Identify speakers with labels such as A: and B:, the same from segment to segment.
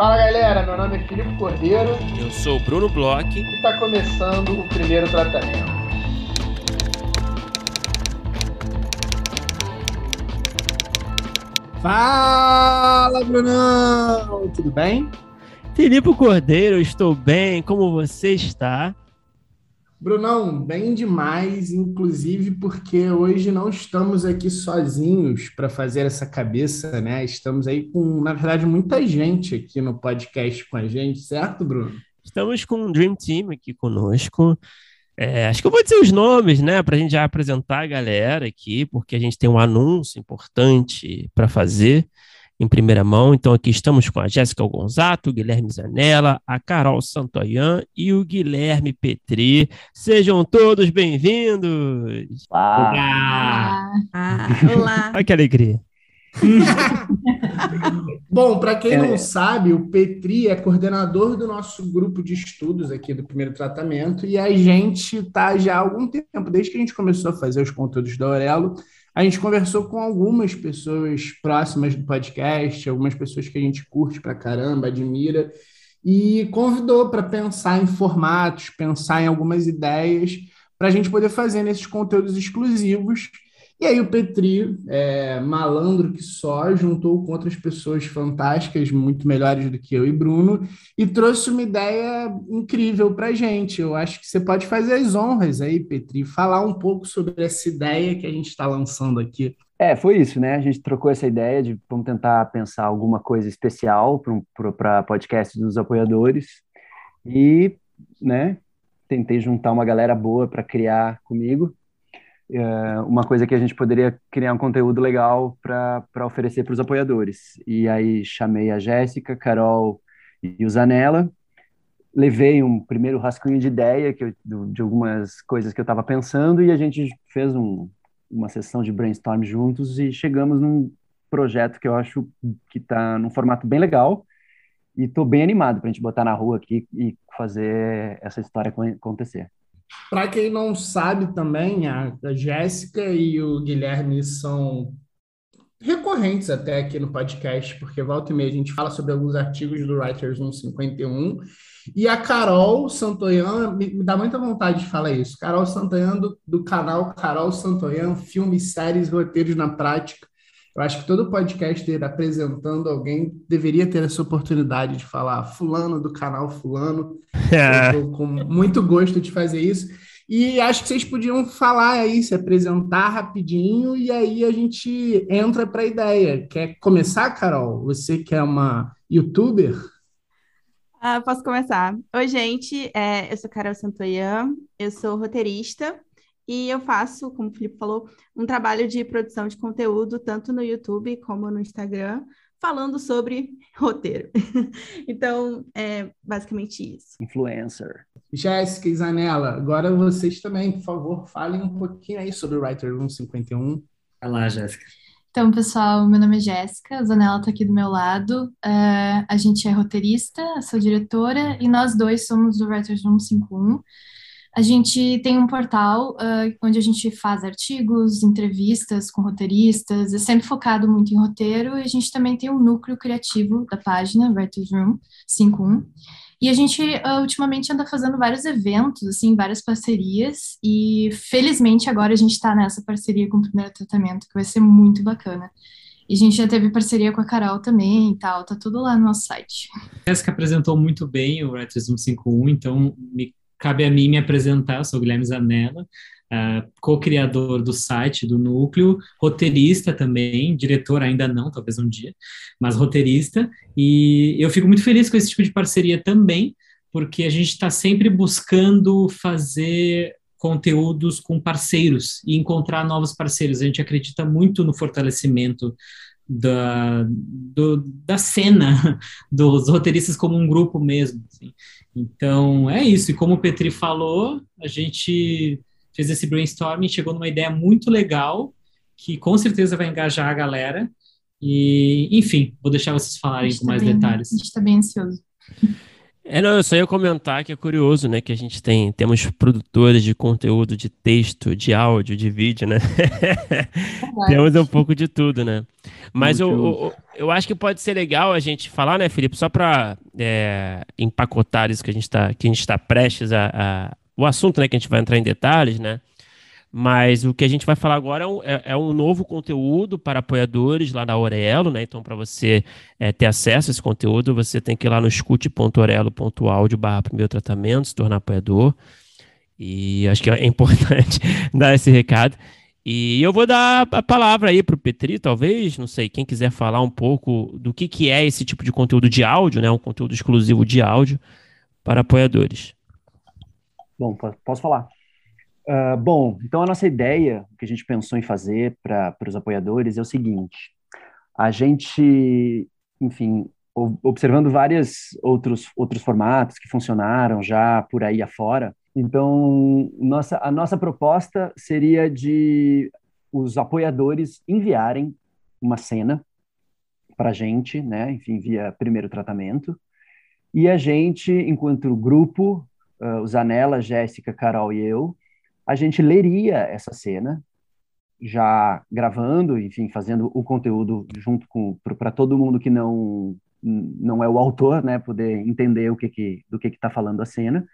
A: Fala galera, meu nome é Filipe Cordeiro.
B: Eu sou o Bruno Bloch.
A: E está começando o primeiro tratamento.
C: Fala, Brunão! Tudo bem?
B: Filipe Cordeiro, estou bem. Como você está?
C: Brunão, bem demais, inclusive porque hoje não estamos aqui sozinhos para fazer essa cabeça, né? Estamos aí com, na verdade, muita gente aqui no podcast com a gente, certo, Bruno?
B: Estamos com um Dream Team aqui conosco. É, acho que eu vou dizer os nomes, né, para a gente já apresentar a galera aqui, porque a gente tem um anúncio importante para fazer em primeira mão. Então aqui estamos com a Jéssica Gonzato, o Guilherme Zanella, a Carol Santoyan e o Guilherme Petri. Sejam todos bem-vindos!
D: Olá!
B: Ah, olá! Olha que alegria!
C: Bom, para quem não sabe, o Petri é coordenador do nosso grupo de estudos aqui do primeiro tratamento e a gente está já há algum tempo, desde que a gente começou a fazer os conteúdos da Aurelo, a gente conversou com algumas pessoas próximas do podcast, algumas pessoas que a gente curte pra caramba, admira, e convidou para pensar em formatos, pensar em algumas ideias para a gente poder fazer nesses conteúdos exclusivos e aí o Petri, é, malandro que só, juntou com outras pessoas fantásticas, muito melhores do que eu e Bruno, e trouxe uma ideia incrível para a gente. Eu acho que você pode fazer as honras aí, Petri, falar um pouco sobre essa ideia que a gente está lançando aqui.
D: É, foi isso, né? A gente trocou essa ideia de vamos tentar pensar alguma coisa especial para podcast dos apoiadores e, né, tentei juntar uma galera boa para criar comigo é, uma coisa que a gente poderia criar um conteúdo legal para oferecer para os apoiadores. E aí chamei a Jéssica, Carol e o Zanella, levei um primeiro rascunho de ideia que eu, de algumas coisas que eu estava pensando e a gente fez um, uma sessão de brainstorm juntos e chegamos num projeto que eu acho que está num formato bem legal e estou bem animado para a gente botar na rua aqui e fazer essa história acontecer.
C: Para quem não sabe também, a, Jéssica e o Guilherme são recorrentes até aqui no podcast, porque volta e meia a gente fala sobre alguns artigos do Writers 151, e a Carol Santoyan, me, me dá muita vontade de falar isso, Carol Santoyan do, do canal Carol Santoyan, filmes, séries, roteiros na prática, eu acho que todo podcaster apresentando alguém deveria ter essa oportunidade de falar fulano do canal fulano. É. Eu com muito gosto de fazer isso. E acho que vocês podiam falar aí, se apresentar rapidinho, e aí a gente entra para a ideia. Quer começar, Carol? Você que é uma youtuber?
E: Ah, posso começar. Oi, gente. É, eu sou Carol Santoyan, eu sou roteirista e eu faço, como o Felipe falou, um trabalho de produção de conteúdo, tanto no YouTube como no Instagram, falando sobre roteiro. então, é basicamente isso.
D: Influencer.
C: Jéssica e Zanella, agora vocês também, por favor, falem um pouquinho aí sobre o Writer Room 51.
F: Vai lá, Jéssica.
G: Então, pessoal, meu nome é Jéssica, a Zanella está aqui do meu lado. Uh, a gente é roteirista, sou diretora, e nós dois somos do Writers Room 51. A gente tem um portal uh, onde a gente faz artigos, entrevistas com roteiristas, é sempre focado muito em roteiro, e a gente também tem um núcleo criativo da página, Writers Room 51. E a gente uh, ultimamente anda fazendo vários eventos, assim, várias parcerias, e felizmente agora a gente está nessa parceria com o Primeiro Tratamento, que vai ser muito bacana. E a gente já teve parceria com a Carol também e tal, tá tudo lá no nosso site.
F: Jéssica apresentou muito bem o Writers 151, então me cabe a mim me apresentar, eu sou o Guilherme Zanella, uh, co-criador do site, do núcleo, roteirista também, diretor ainda não, talvez um dia, mas roteirista, e eu fico muito feliz com esse tipo de parceria também, porque a gente está sempre buscando fazer conteúdos com parceiros e encontrar novos parceiros. A gente acredita muito no fortalecimento da, do, da cena dos roteiristas como um grupo mesmo. Assim. Então, é isso. E como o Petri falou, a gente fez esse brainstorming, chegou numa ideia muito legal, que com certeza vai engajar a galera. E, enfim, vou deixar vocês falarem com tá mais
G: bem,
F: detalhes.
G: A gente está bem ansioso.
B: É, não, eu só ia comentar que é curioso, né, que a gente tem, temos produtores de conteúdo de texto, de áudio, de vídeo, né? temos um pouco de tudo, né? Mas eu, eu, eu, acho que pode ser legal a gente falar, né, Felipe, só para é, empacotar isso que a gente está que a gente está prestes a, a, o assunto, né, que a gente vai entrar em detalhes, né? Mas o que a gente vai falar agora é um, é, é um novo conteúdo para apoiadores lá na Aurelo, né? Então, para você é, ter acesso a esse conteúdo, você tem que ir lá no escute.orelo.audio barra primeiro tratamento, se tornar apoiador. E acho que é importante dar esse recado. E eu vou dar a palavra aí para o Petri, talvez, não sei, quem quiser falar um pouco do que, que é esse tipo de conteúdo de áudio, né? Um conteúdo exclusivo de áudio para apoiadores.
D: Bom, posso falar. Uh, bom, então a nossa ideia, que a gente pensou em fazer para os apoiadores é o seguinte: a gente, enfim, observando vários outros, outros formatos que funcionaram já por aí afora, então nossa, a nossa proposta seria de os apoiadores enviarem uma cena para a gente, né, enfim, via primeiro tratamento, e a gente, enquanto grupo, uh, o Jéssica, Carol e eu, a gente leria essa cena, já gravando, enfim, fazendo o conteúdo junto com para todo mundo que não não é o autor, né, poder entender o que, que do que está falando a cena.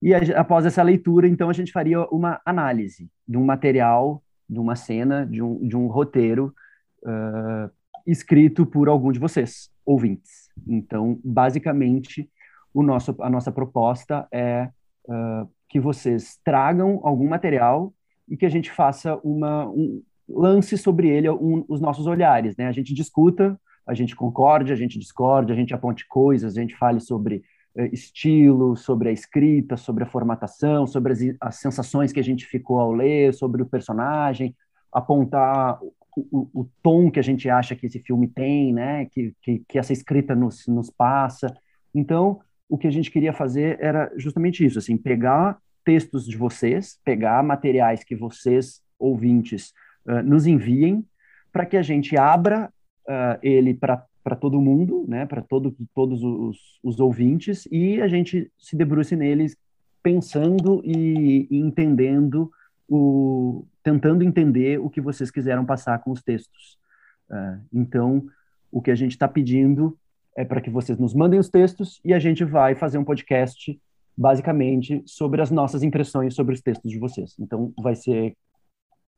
D: E a, após essa leitura, então a gente faria uma análise de um material, de uma cena, de um, de um roteiro uh, escrito por algum de vocês, ouvintes. Então, basicamente, o nosso, a nossa proposta é uh, que vocês tragam algum material e que a gente faça uma um, lance sobre ele um, os nossos olhares, né? A gente discuta, a gente concorde, a gente discorde, a gente aponte coisas, a gente fale sobre eh, estilo, sobre a escrita, sobre a formatação, sobre as, as, sensações que a gente ficou ao ler, sobre o personagem, apontar o, o, o, tom que a gente acha que esse filme tem, né? Que, que, que essa escrita nos, nos passa. Então, o que a gente queria fazer era justamente isso, assim, pegar textos de vocês, pegar materiais que vocês, ouvintes, uh, nos enviem, para que a gente abra uh, ele para todo mundo, né, para todo, todos os, os, ouvintes, e a gente se debruce neles pensando e, e entendendo, o, tentando entender o que vocês quiseram passar com os textos. Uh, então, o que a gente está pedindo é para que vocês nos mandem os textos e a gente vai fazer um podcast basicamente sobre as nossas impressões sobre os textos de vocês. Então vai ser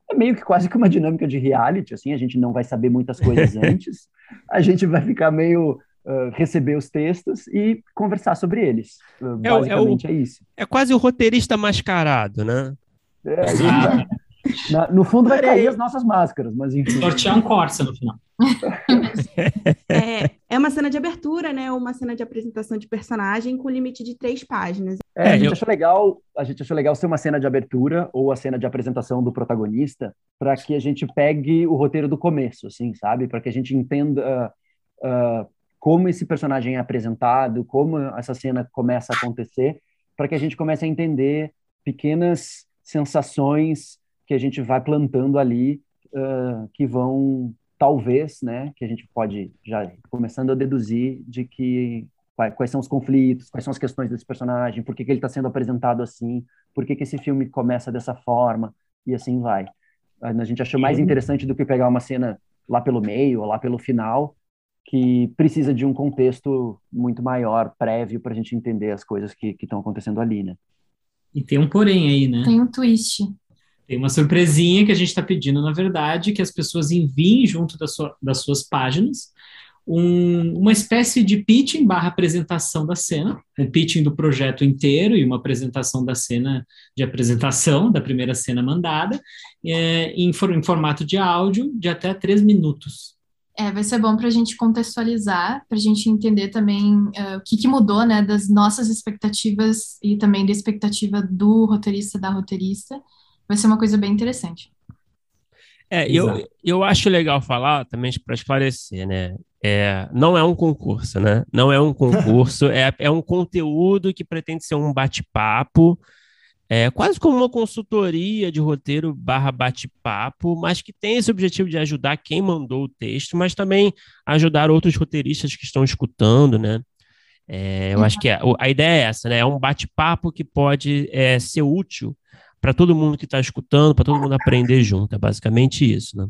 D: é meio que quase que uma dinâmica de reality, assim, a gente não vai saber muitas coisas antes, a gente vai ficar meio uh, receber os textos e conversar sobre eles. Uh, basicamente é, é, o, é, isso.
B: É quase o roteirista mascarado, né? É,
D: na, no fundo vai cair as nossas máscaras, mas enfim.
F: Sortear um Corsa no final.
E: é, é uma cena de abertura, né? Uma cena de apresentação de personagem com limite de três páginas.
D: É, a gente eu... achou legal, a gente achou legal ser uma cena de abertura ou a cena de apresentação do protagonista, para que a gente pegue o roteiro do começo, assim, sabe? Para que a gente entenda uh, como esse personagem é apresentado, como essa cena começa a acontecer, para que a gente comece a entender pequenas sensações que a gente vai plantando ali, uh, que vão, talvez, né, que a gente pode já começando a deduzir de que quais são os conflitos, quais são as questões desse personagem, por que, que ele está sendo apresentado assim, por que, que esse filme começa dessa forma, e assim vai. A gente achou mais interessante do que pegar uma cena lá pelo meio, ou lá pelo final, que precisa de um contexto muito maior, prévio, para a gente entender as coisas que estão acontecendo ali, né?
F: E tem um porém aí, né?
G: Tem um twist.
F: Tem uma surpresinha que a gente está pedindo, na verdade, que as pessoas enviem junto da sua, das suas páginas um, uma espécie de pitching barra apresentação da cena, um pitching do projeto inteiro e uma apresentação da cena de apresentação da primeira cena mandada, é, em, em formato de áudio de até três minutos.
G: É, vai ser bom para a gente contextualizar, para a gente entender também uh, o que, que, mudou, né, das nossas expectativas e também da expectativa do roteirista, da roteirista, vai ser uma coisa bem interessante.
B: É, eu, eu acho legal falar também para esclarecer, né? É, não é um concurso, né? Não é um concurso, é, é um conteúdo que pretende ser um bate-papo, é quase como uma consultoria de roteiro barra bate-papo, mas que tem esse objetivo de ajudar quem mandou o texto, mas também ajudar outros roteiristas que estão escutando, né? É, eu acho que é, a ideia é essa, né? É um bate-papo que pode é, ser útil para todo mundo que está escutando, para todo mundo aprender junto. É basicamente isso, né?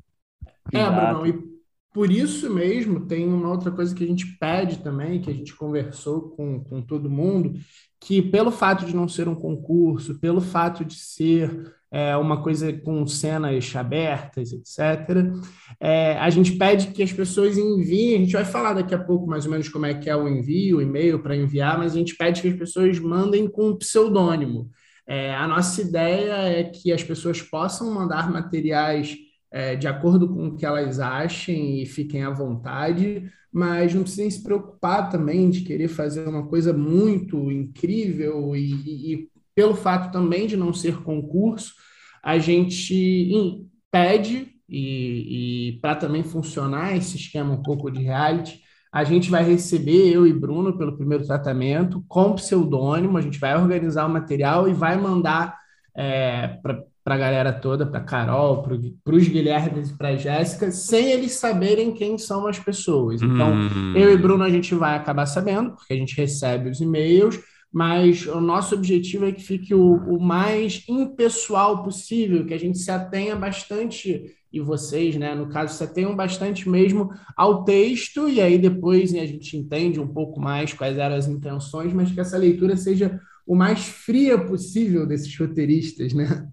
C: É, Bruno, e por isso mesmo tem uma outra coisa que a gente pede também, que a gente conversou com, com todo mundo, que pelo fato de não ser um concurso, pelo fato de ser é, uma coisa com cenas abertas, etc., é, a gente pede que as pessoas enviem, a gente vai falar daqui a pouco mais ou menos como é que é o envio, o e-mail para enviar, mas a gente pede que as pessoas mandem com um pseudônimo. É, a nossa ideia é que as pessoas possam mandar materiais é, de acordo com o que elas achem e fiquem à vontade, mas não precisem se preocupar também de querer fazer uma coisa muito incrível e, e, pelo fato também de não ser concurso, a gente pede e, e para também funcionar esse esquema um pouco de reality, a gente vai receber, eu e Bruno, pelo primeiro tratamento, com pseudônimo, a gente vai organizar o material e vai mandar é, para a galera toda, para Carol, para os Guilhermes e para a Jéssica, sem eles saberem quem são as pessoas. Então, hum. eu e Bruno a gente vai acabar sabendo, porque a gente recebe os e-mails, mas o nosso objetivo é que fique o, o mais impessoal possível, que a gente se atenha bastante, e vocês, né, no caso, se atenham bastante mesmo ao texto, e aí depois a gente entende um pouco mais quais eram as intenções, mas que essa leitura seja o mais fria possível desses roteiristas, né?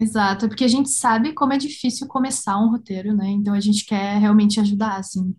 G: Exato, porque a gente sabe como é difícil começar um roteiro, né? Então a gente quer realmente ajudar, assim.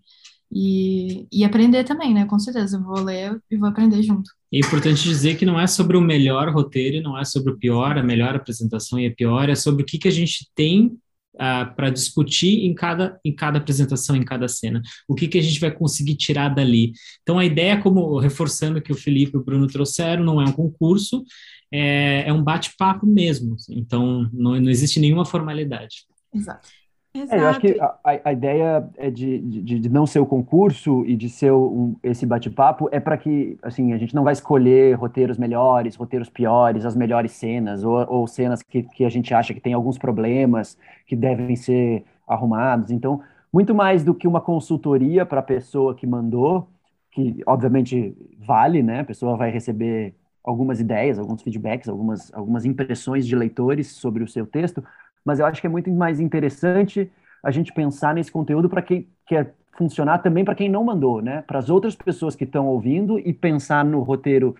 G: E, e aprender também, né? Com certeza, eu vou ler e vou aprender junto.
F: É importante dizer que não é sobre o melhor roteiro, não é sobre o pior, a melhor apresentação e a pior, é sobre o que, que a gente tem uh, para discutir em cada, em cada apresentação, em cada cena. O que, que a gente vai conseguir tirar dali. Então, a ideia, como reforçando que o Felipe e o Bruno trouxeram, não é um concurso, é, é um bate-papo mesmo. Então, não, não existe nenhuma formalidade.
G: Exato.
D: É, eu acho que a, a ideia é de, de, de, não ser o concurso e de ser um, esse bate-papo é para que, assim, a gente não vai escolher roteiros melhores, roteiros piores, as melhores cenas, ou, ou cenas que, que a gente acha que tem alguns problemas que devem ser arrumados. Então, muito mais do que uma consultoria para a pessoa que mandou, que obviamente vale, né? A pessoa vai receber algumas ideias, alguns feedbacks, algumas, algumas impressões de leitores sobre o seu texto, mas eu acho que é muito mais interessante a gente pensar nesse conteúdo para quem quer funcionar também para quem não mandou, né? Para as outras pessoas que estão ouvindo e pensar no roteiro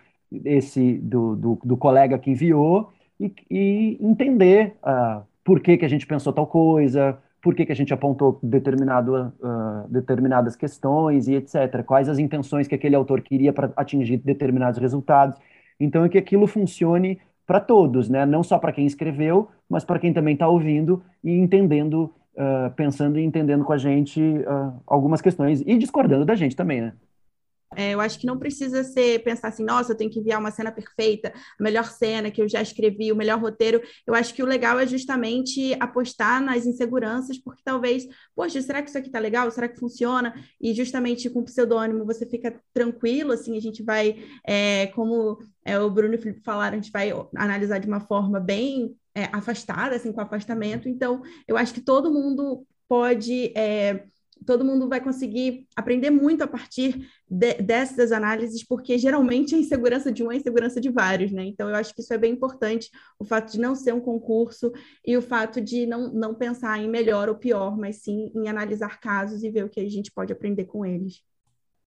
D: esse do, do, do colega que enviou e, e entender uh, por que, que a gente pensou tal coisa, por que, que a gente apontou determinado, uh, determinadas questões e etc. Quais as intenções que aquele autor queria para atingir determinados resultados. Então, é que aquilo funcione para todos, né? Não só para quem escreveu, mas para quem também está ouvindo e entendendo, uh, pensando e entendendo com a gente uh, algumas questões e discordando da gente também, né?
E: É, eu acho que não precisa ser pensar assim, nossa, eu tenho que enviar uma cena perfeita, a melhor cena que eu já escrevi, o melhor roteiro. Eu acho que o legal é justamente apostar nas inseguranças, porque talvez, poxa, será que isso aqui tá legal? Será que funciona? E justamente com o pseudônimo você fica tranquilo, assim, a gente vai, é, como é, o Bruno e o Felipe falaram, a gente vai analisar de uma forma bem é, afastada, assim, com afastamento. Então, eu acho que todo mundo pode é, todo mundo vai conseguir aprender muito a partir de, dessas análises, porque geralmente a insegurança de um é a insegurança de vários, né? Então, eu acho que isso é bem importante, o fato de não ser um concurso e o fato de não, não pensar em melhor ou pior, mas sim em analisar casos e ver o que a gente pode aprender com eles.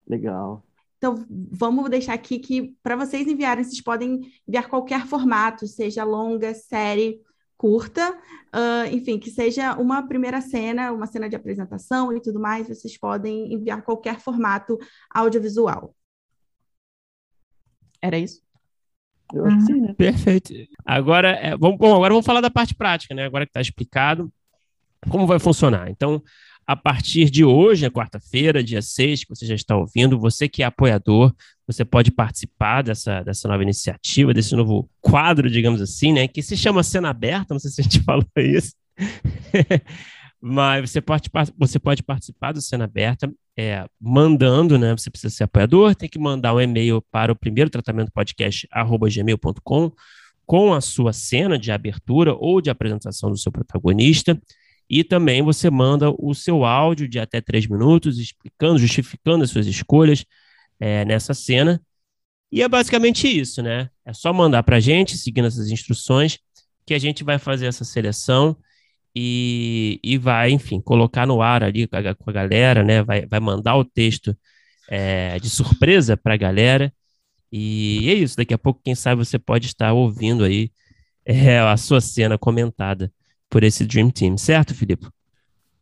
D: Legal.
E: Então, vamos deixar aqui que, para vocês enviarem, vocês podem enviar qualquer formato, seja longa, série, curta, uh, enfim, que seja uma primeira cena, uma cena de apresentação e tudo mais, vocês podem enviar qualquer formato audiovisual. Era isso?
D: Eu acho que sim, né?
B: Perfeito. Agora, é, vamos, bom, agora vamos falar da parte prática, né? Agora que está explicado como vai funcionar. Então, a partir de hoje, é quarta-feira, dia 6, que você já está ouvindo, você que é apoiador, você pode participar dessa, dessa nova iniciativa, desse novo quadro, digamos assim, né? Que se chama Cena Aberta, não sei se a gente falou isso. Mas você pode, você pode participar do Cena Aberta é, mandando, né? Você precisa ser apoiador, tem que mandar um e-mail para o primeiro tratamento podcast gmail.com com a sua cena de abertura ou de apresentação do seu protagonista. E também você manda o seu áudio de até três minutos, explicando, justificando as suas escolhas, é, nessa cena. E é basicamente isso, né? É só mandar para a gente, seguindo essas instruções, que a gente vai fazer essa seleção e, e vai, enfim, colocar no ar ali com a, com a galera, né? Vai, vai mandar o texto é, de surpresa para a galera. E é isso, daqui a pouco, quem sabe, você pode estar ouvindo aí é, a sua cena comentada por esse Dream Team, certo, Filipe?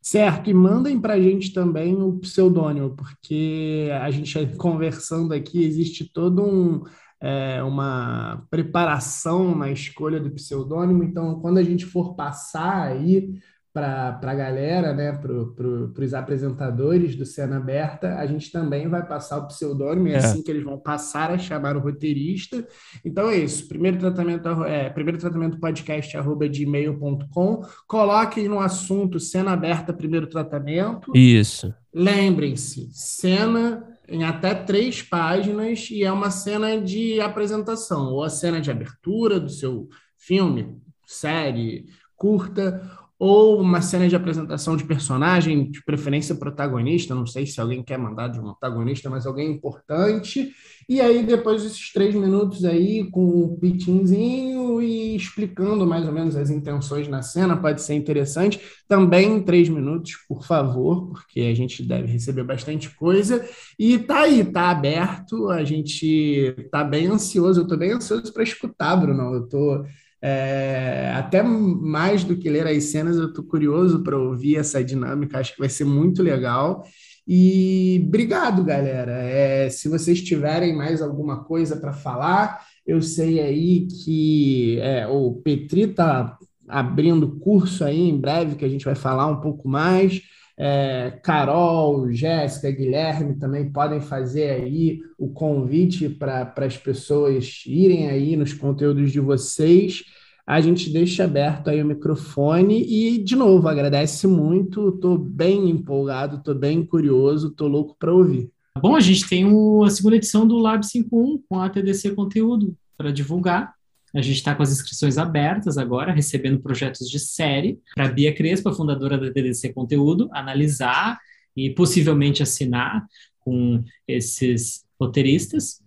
C: Certo, e mandem para a gente também o pseudônimo, porque a gente conversando aqui, existe todo um, é, uma preparação na escolha do pseudônimo, então quando a gente for passar aí para a galera, né, para os apresentadores do Cena Aberta, a gente também vai passar o pseudônimo, é, é assim que eles vão passar a chamar o roteirista. Então é isso, primeiro tratamento, é, primeiro tratamento podcast arroba gmail.com, coloquem no assunto Cena Aberta Primeiro Tratamento.
B: Isso.
C: Lembrem-se, cena em até três páginas e é uma cena de apresentação, ou a cena de abertura do seu filme, série, curta, ou uma cena de apresentação de personagem, de preferência protagonista, não sei se alguém quer mandar de um protagonista, mas alguém importante, e aí depois desses três minutos aí com o pitinzinho e explicando mais ou menos as intenções na cena, pode ser interessante, também três minutos, por favor, porque a gente deve receber bastante coisa, e tá aí, tá aberto, a gente tá bem ansioso, eu tô bem ansioso para escutar, Bruno, eu tô é, até mais do que ler as cenas, eu estou curioso para ouvir essa dinâmica, acho que vai ser muito legal. E obrigado, galera. É, se vocês tiverem mais alguma coisa para falar, eu sei aí que é, o Petri está abrindo curso aí em breve, que a gente vai falar um pouco mais. É, Carol, Jéssica, Guilherme também podem fazer aí o convite para as pessoas irem aí nos conteúdos de vocês. A gente deixa aberto aí o microfone e, de novo, agradece muito. Estou bem empolgado, estou bem curioso, estou louco para ouvir.
F: Bom, a gente tem o, a segunda edição do Lab 51 com a TDC Conteúdo para divulgar. A gente está com as inscrições abertas agora, recebendo projetos de série para Bia Crespa, fundadora da TDC Conteúdo, analisar e possivelmente assinar com esses roteiristas.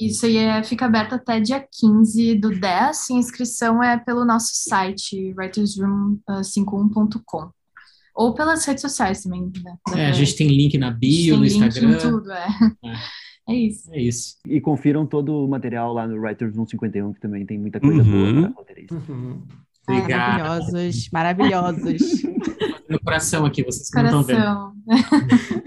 G: Isso aí é, fica aberto até dia 15 do 10, e a inscrição é pelo nosso site, writersroom51.com. Ou pelas redes sociais também. Né?
F: É, a gente tem link na bio, no Instagram.
G: Em tudo, é. é. É isso.
F: É isso.
D: E confiram todo o material lá no Writers 151, que também tem muita coisa uhum. boa para roteirista.
E: Uhum. Obrigado. Maravilhosos, maravilhosos.
F: no coração aqui, vocês coração. não estão
E: vendo.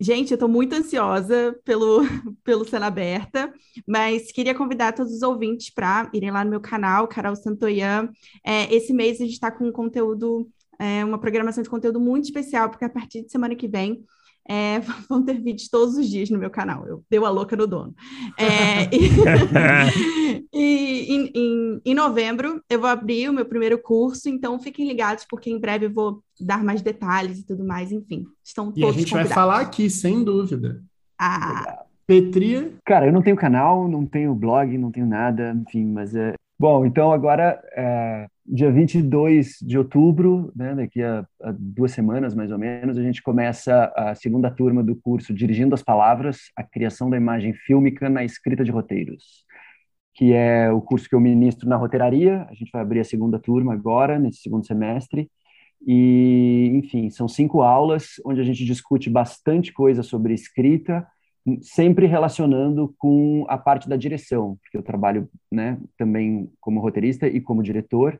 E: Gente, eu estou muito ansiosa pelo, pelo Cena Aberta, mas queria convidar todos os ouvintes para irem lá no meu canal, Carol Santoyan. É, esse mês a gente está com um conteúdo, é, uma programação de conteúdo muito especial, porque a partir de semana que vem é, vão ter vídeos todos os dias no meu canal. Eu deu a louca no dono. É, e, e em, em, em, novembro eu vou abrir o meu primeiro curso, então fiquem ligados, porque em breve eu vou dar mais detalhes e tudo mais. Enfim, estão todos
C: E a gente
E: convidados.
C: vai falar aqui, sem dúvida.
E: Ah.
C: Petria.
D: Cara, eu não tenho canal, não tenho blog, não tenho nada, enfim, mas é. Bom, então agora é, dia 22 de outubro, né, daqui a, a, duas semanas mais ou menos, a gente começa a segunda turma do curso Dirigindo as Palavras, a criação da imagem fílmica na escrita de roteiros, que é o curso que eu ministro na roteiraria. A gente vai abrir a segunda turma agora, nesse segundo semestre. E, enfim, são cinco aulas onde a gente discute bastante coisa sobre escrita, sempre relacionando com a parte da direção, porque eu trabalho né, também como roteirista e como diretor.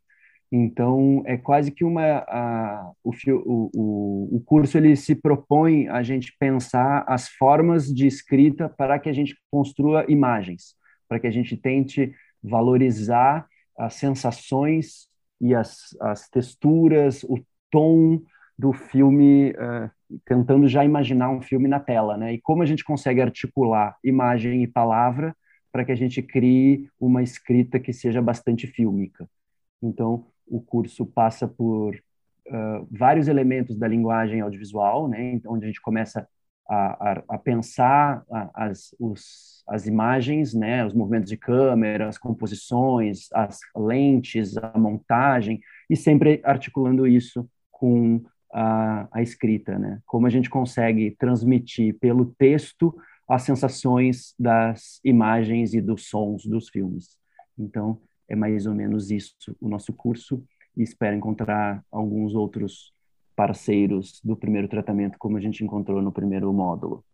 D: Então, é quase que uma. A, o, o, o curso ele se propõe a gente pensar as formas de escrita para que a gente construa imagens, para que a gente tente valorizar as sensações e as, as texturas, o tom do filme, uh, tentando já imaginar um filme na tela, né? E como a gente consegue articular imagem e palavra para que a gente crie uma escrita que seja bastante fílmica. Então, o curso passa por uh, vários elementos da linguagem audiovisual, né, então, onde a gente começa a, a, a pensar a, as, os, as imagens, né, os movimentos de câmera, as composições, as lentes, a montagem, e sempre articulando isso com a, a escrita, né? Como a gente consegue transmitir pelo texto as sensações das imagens e dos sons dos filmes. Então, é mais ou menos isso o nosso curso e espero encontrar alguns outros parceiros do primeiro tratamento como a gente encontrou no primeiro módulo.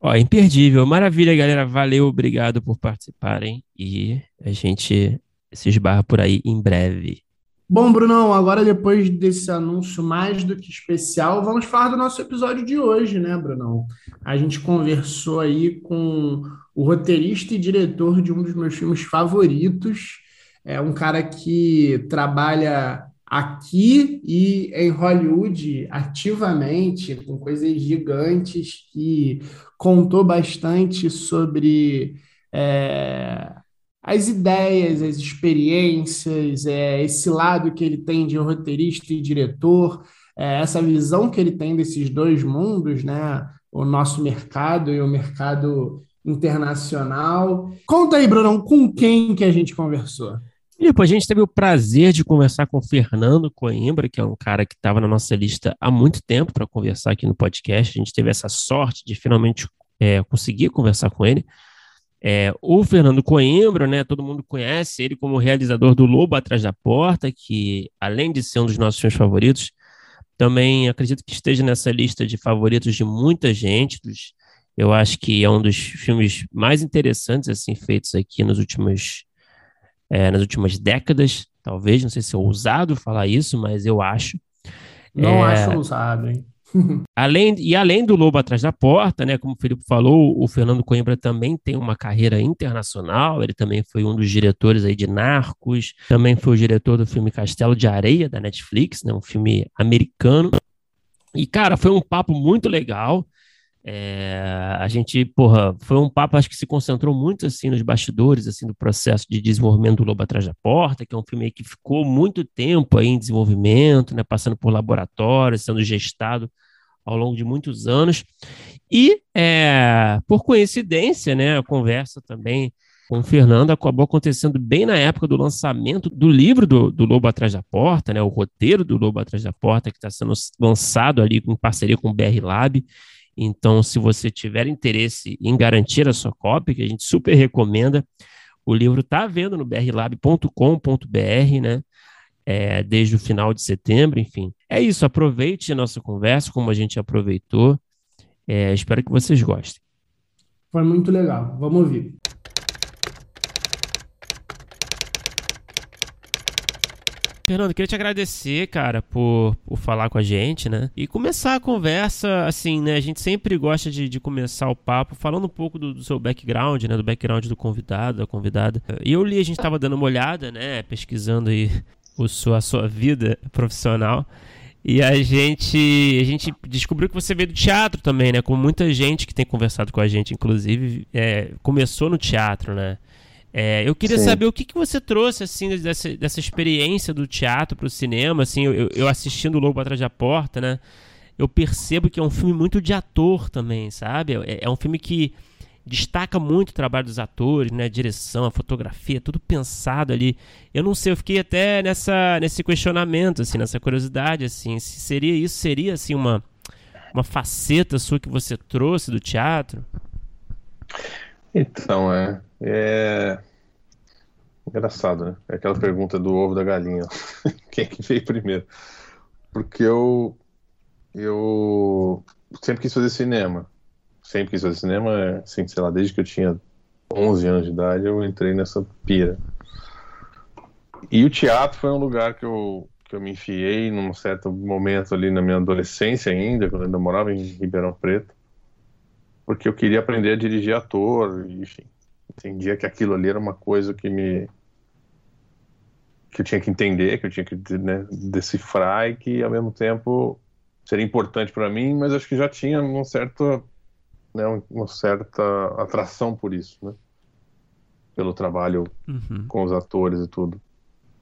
B: Ó, imperdível. Maravilha, galera. Valeu, obrigado por participarem e a gente se esbarra por aí em breve.
C: Bom, Brunão, agora depois desse anúncio mais do que especial, vamos falar do nosso episódio de hoje, né, Brunão? A gente conversou aí com o roteirista e diretor de um dos meus filmes favoritos, é um cara que trabalha aqui e em Hollywood ativamente, com coisas gigantes, que contou bastante sobre é, as ideias, as experiências, é, esse lado que ele tem de roteirista e diretor, é, essa visão que ele tem desses dois mundos, né? O nosso mercado e o mercado internacional. Conta aí, Bruno, com quem que a gente conversou?
B: E depois a gente teve o prazer de conversar com o Fernando Coimbra, que é um cara que estava na nossa lista há muito tempo para conversar aqui no podcast. A gente teve essa sorte de finalmente é, conseguir conversar com ele. É, o Fernando Coimbra, né, todo mundo conhece ele como realizador do Lobo Atrás da Porta, que além de ser um dos nossos filmes favoritos, também acredito que esteja nessa lista de favoritos de muita gente. Dos, eu acho que é um dos filmes mais interessantes assim feitos aqui nos últimos, é, nas últimas décadas, talvez. Não sei se é ousado falar isso, mas eu acho.
C: Não é, acho ousado, hein?
B: além, e além do Lobo Atrás da Porta, né, como o Felipe falou, o Fernando Coimbra também tem uma carreira internacional, ele também foi um dos diretores aí de Narcos, também foi o diretor do filme Castelo de Areia, da Netflix, né, um filme americano. E, cara, foi um papo muito legal. É, a gente, porra, foi um papo, acho que se concentrou muito, assim, nos bastidores, assim, do processo de desenvolvimento do Lobo Atrás da Porta, que é um filme que ficou muito tempo aí em desenvolvimento, né, passando por laboratórios, sendo gestado ao longo de muitos anos. E, é, por coincidência, né, a conversa também com o Fernando acabou acontecendo bem na época do lançamento do livro do, do Lobo Atrás da Porta, né, o roteiro do Lobo Atrás da Porta, que está sendo lançado ali em parceria com o BR Lab. Então, se você tiver interesse em garantir a sua cópia, que a gente super recomenda, o livro está vendo no brlab.com.br, né? É, desde o final de setembro, enfim. É isso, aproveite a nossa conversa como a gente aproveitou. É, espero que vocês gostem.
C: Foi muito legal. Vamos ouvir.
B: Fernando, queria te agradecer, cara, por, por falar com a gente, né? E começar a conversa, assim, né? A gente sempre gosta de, de começar o papo falando um pouco do, do, seu background, né? Do background do convidado, da convidada. E eu li, a gente tava dando uma olhada, né? Pesquisando aí o sua, a sua vida profissional. E a gente, a gente descobriu que você veio do teatro também, né? Como muita gente que tem conversado com a gente, inclusive, é, começou no teatro, né? É, eu queria Sim. saber o que, que você trouxe assim dessa, dessa experiência do teatro para o cinema, assim, eu, eu assistindo o Lobo atrás da porta, né? Eu percebo que é um filme muito de ator também, sabe? É, é um filme que destaca muito o trabalho dos atores, né? A direção, a fotografia, tudo pensado ali. Eu não sei, eu fiquei até nessa nesse questionamento, assim, nessa curiosidade, assim, se seria isso, seria assim uma uma faceta sua que você trouxe do teatro?
H: Então, é, é engraçado, né? É aquela pergunta do ovo da galinha. Quem é que veio primeiro? Porque eu eu sempre quis fazer cinema. Sempre quis fazer cinema, assim, sei lá, desde que eu tinha 11 anos de idade, eu entrei nessa pira. E o teatro foi um lugar que eu, que eu me enfiei num certo momento ali na minha adolescência ainda, quando eu ainda morava em Ribeirão Preto, porque eu queria aprender a dirigir ator, enfim entendia que aquilo ali era uma coisa que me que eu tinha que entender, que eu tinha que né, decifrar e que ao mesmo tempo seria importante para mim, mas acho que já tinha um certo, né, uma certa atração por isso, né? Pelo trabalho uhum. com os atores e tudo.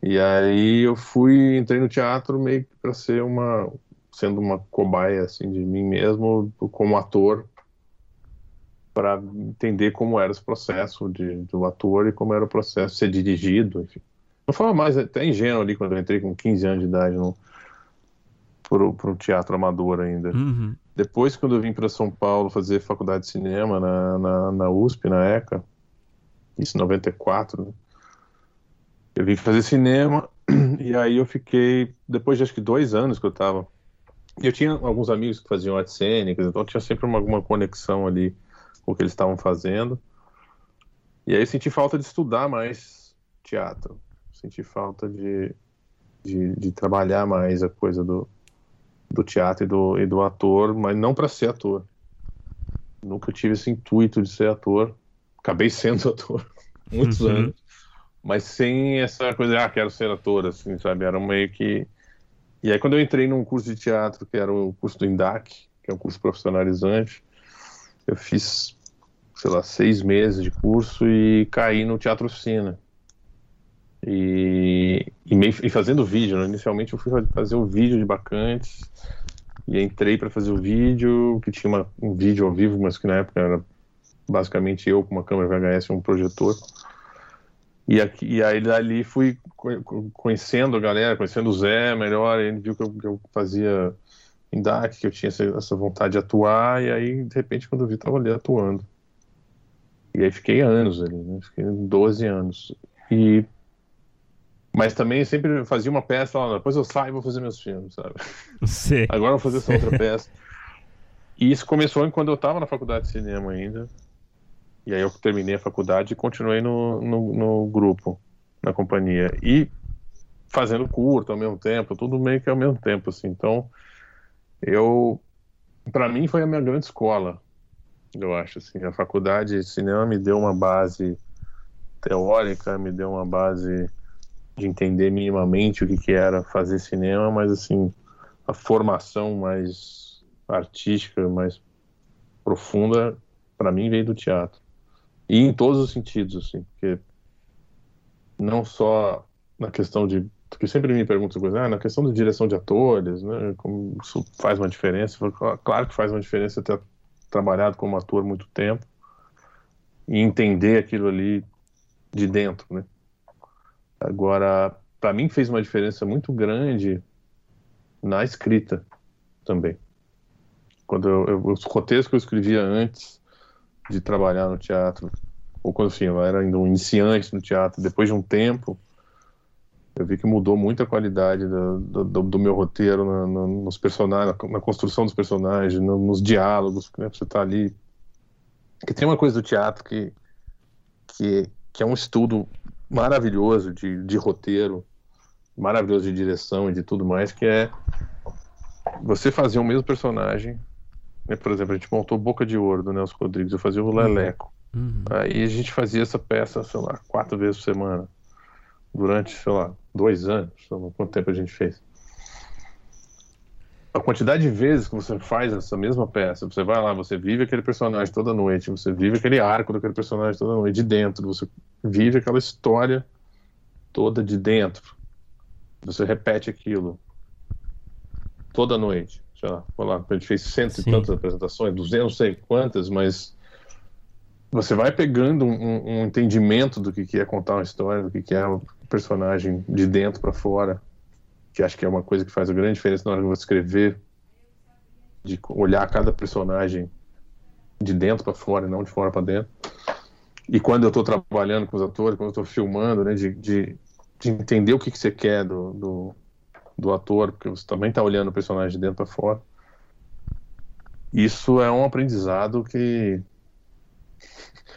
H: E aí eu fui, entrei no teatro meio que para ser uma, sendo uma cobaia assim de mim mesmo como ator para entender como era esse processo de, do ator e como era o processo de ser dirigido, enfim. Eu falo mais até ingênuo ali quando eu entrei com 15 anos de idade no, pro, pro teatro amador ainda.
B: Uhum.
H: Depois, quando eu vim para São Paulo fazer faculdade de cinema na, na, na USP, na ECA, isso em 94, né? eu vim fazer cinema e aí eu fiquei, depois de acho que dois anos que eu estava eu tinha alguns amigos que faziam artes cênicas, então tinha sempre uma, uma conexão ali com o que eles estavam fazendo. E aí eu senti falta de estudar mais teatro, senti falta de, de, de trabalhar mais a coisa do, do teatro e do, e do ator, mas não para ser ator. Nunca tive esse intuito de ser ator. Acabei sendo ator muitos uhum. anos, mas sem essa coisa, ah, quero ser ator, assim, sabe? Era meio que e aí, quando eu entrei num curso de teatro, que era o curso do INDAC, que é um curso profissionalizante, eu fiz, sei lá, seis meses de curso e caí no teatro oficina. E, e, meio, e fazendo vídeo, né? inicialmente eu fui fazer o vídeo de Bacantes, e entrei para fazer o vídeo, que tinha uma, um vídeo ao vivo, mas que na época era basicamente eu com uma câmera VHS e um projetor. E, aqui, e aí dali fui conhecendo a galera, conhecendo o Zé melhor, ele viu que eu, que eu fazia em DAC, que eu tinha essa, essa, vontade de atuar, e aí, de repente, quando eu vi, tava ali atuando. E aí fiquei anos ali, né? Fiquei 12 anos. E... Mas também sempre fazia uma peça lá, depois eu saio e vou fazer meus filmes, sabe?
B: Sim.
H: Agora eu vou fazer essa outra peça. E isso começou quando eu estava na faculdade de cinema ainda. E aí eu terminei a faculdade e continuei no, no, no grupo, na companhia. E fazendo curto ao mesmo tempo, tudo meio que ao mesmo tempo, assim. Então, eu... para mim foi a minha grande escola, eu acho, assim. A faculdade de cinema me deu uma base teórica, me deu uma base de entender minimamente o que, que era fazer cinema, mas, assim, a formação mais artística, mais profunda, para mim veio do teatro. E em todos os sentidos, assim, porque não só na questão de. Porque sempre me perguntam coisa, ah, na questão de direção de atores, né? Como isso faz uma diferença? Claro que faz uma diferença ter trabalhado como ator muito tempo e entender aquilo ali de dentro, né? Agora, para mim fez uma diferença muito grande na escrita também. Quando eu, eu, os roteiros que eu escrevia antes de trabalhar no teatro, ou quando assim, eu era ainda um iniciante no teatro, depois de um tempo, eu vi que mudou muito a qualidade do, do, do meu roteiro na, na, nos personagens, na, na, construção dos personagens, no, nos diálogos, né, você tá ali. Que tem uma coisa do teatro que, que, que é um estudo maravilhoso de, de roteiro, maravilhoso de direção e de tudo mais, que é você fazer o mesmo personagem né, por exemplo, a gente montou Boca de Ouro do Nelson Rodrigues, eu fazia o uhum. Leleco. Uhum. Aí a gente fazia essa peça, sei lá, quatro vezes por semana. Durante, sei lá, dois anos. Sei lá, quanto tempo a gente fez. A quantidade de vezes que você faz essa mesma peça, você vai lá, você vive aquele personagem toda noite, você vive aquele arco daquele personagem toda noite, de dentro, você vive aquela história toda de dentro. Você repete aquilo toda noite sei lá, lá, a gente fez cento Sim. e tantas apresentações, duzentos, não sei quantas, mas você vai pegando um, um, entendimento do que, que é contar uma história, do que, que é o personagem de dentro para fora, que acho que é uma coisa que faz a grande diferença na hora de você escrever, de olhar cada personagem de dentro para fora, e não de fora para dentro. E quando eu estou trabalhando com os atores, quando eu estou filmando, né, de, de, de, entender o que, que você quer do, do do ator, porque você também está olhando o personagem de dentro para fora. Isso é um aprendizado que,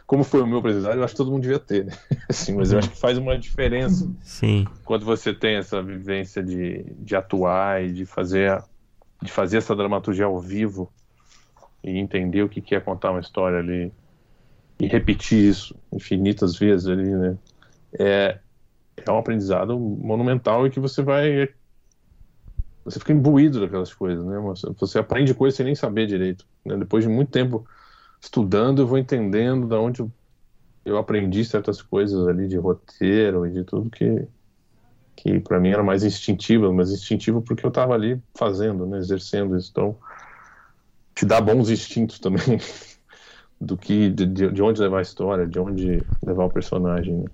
H: como foi o meu aprendizado, eu acho que todo mundo devia ter, né? Assim, mas eu acho que faz uma diferença.
B: Sim.
H: Quando você tem essa vivência de, de atuar e de fazer, de fazer essa dramaturgia ao vivo e entender o que é contar uma história ali e repetir isso infinitas vezes ali, né? É, é um aprendizado monumental e que você vai você fica imbuído daquelas coisas, né? Você aprende coisas sem nem saber direito. Né? Depois de muito tempo estudando, eu vou entendendo da onde eu aprendi certas coisas ali de roteiro e de tudo que que para mim era mais instintivo, mas instintivo porque eu estava ali fazendo, né, exercendo isso. Então, te dá bons instintos também do que de, de onde levar a história, de onde levar o personagem. Né?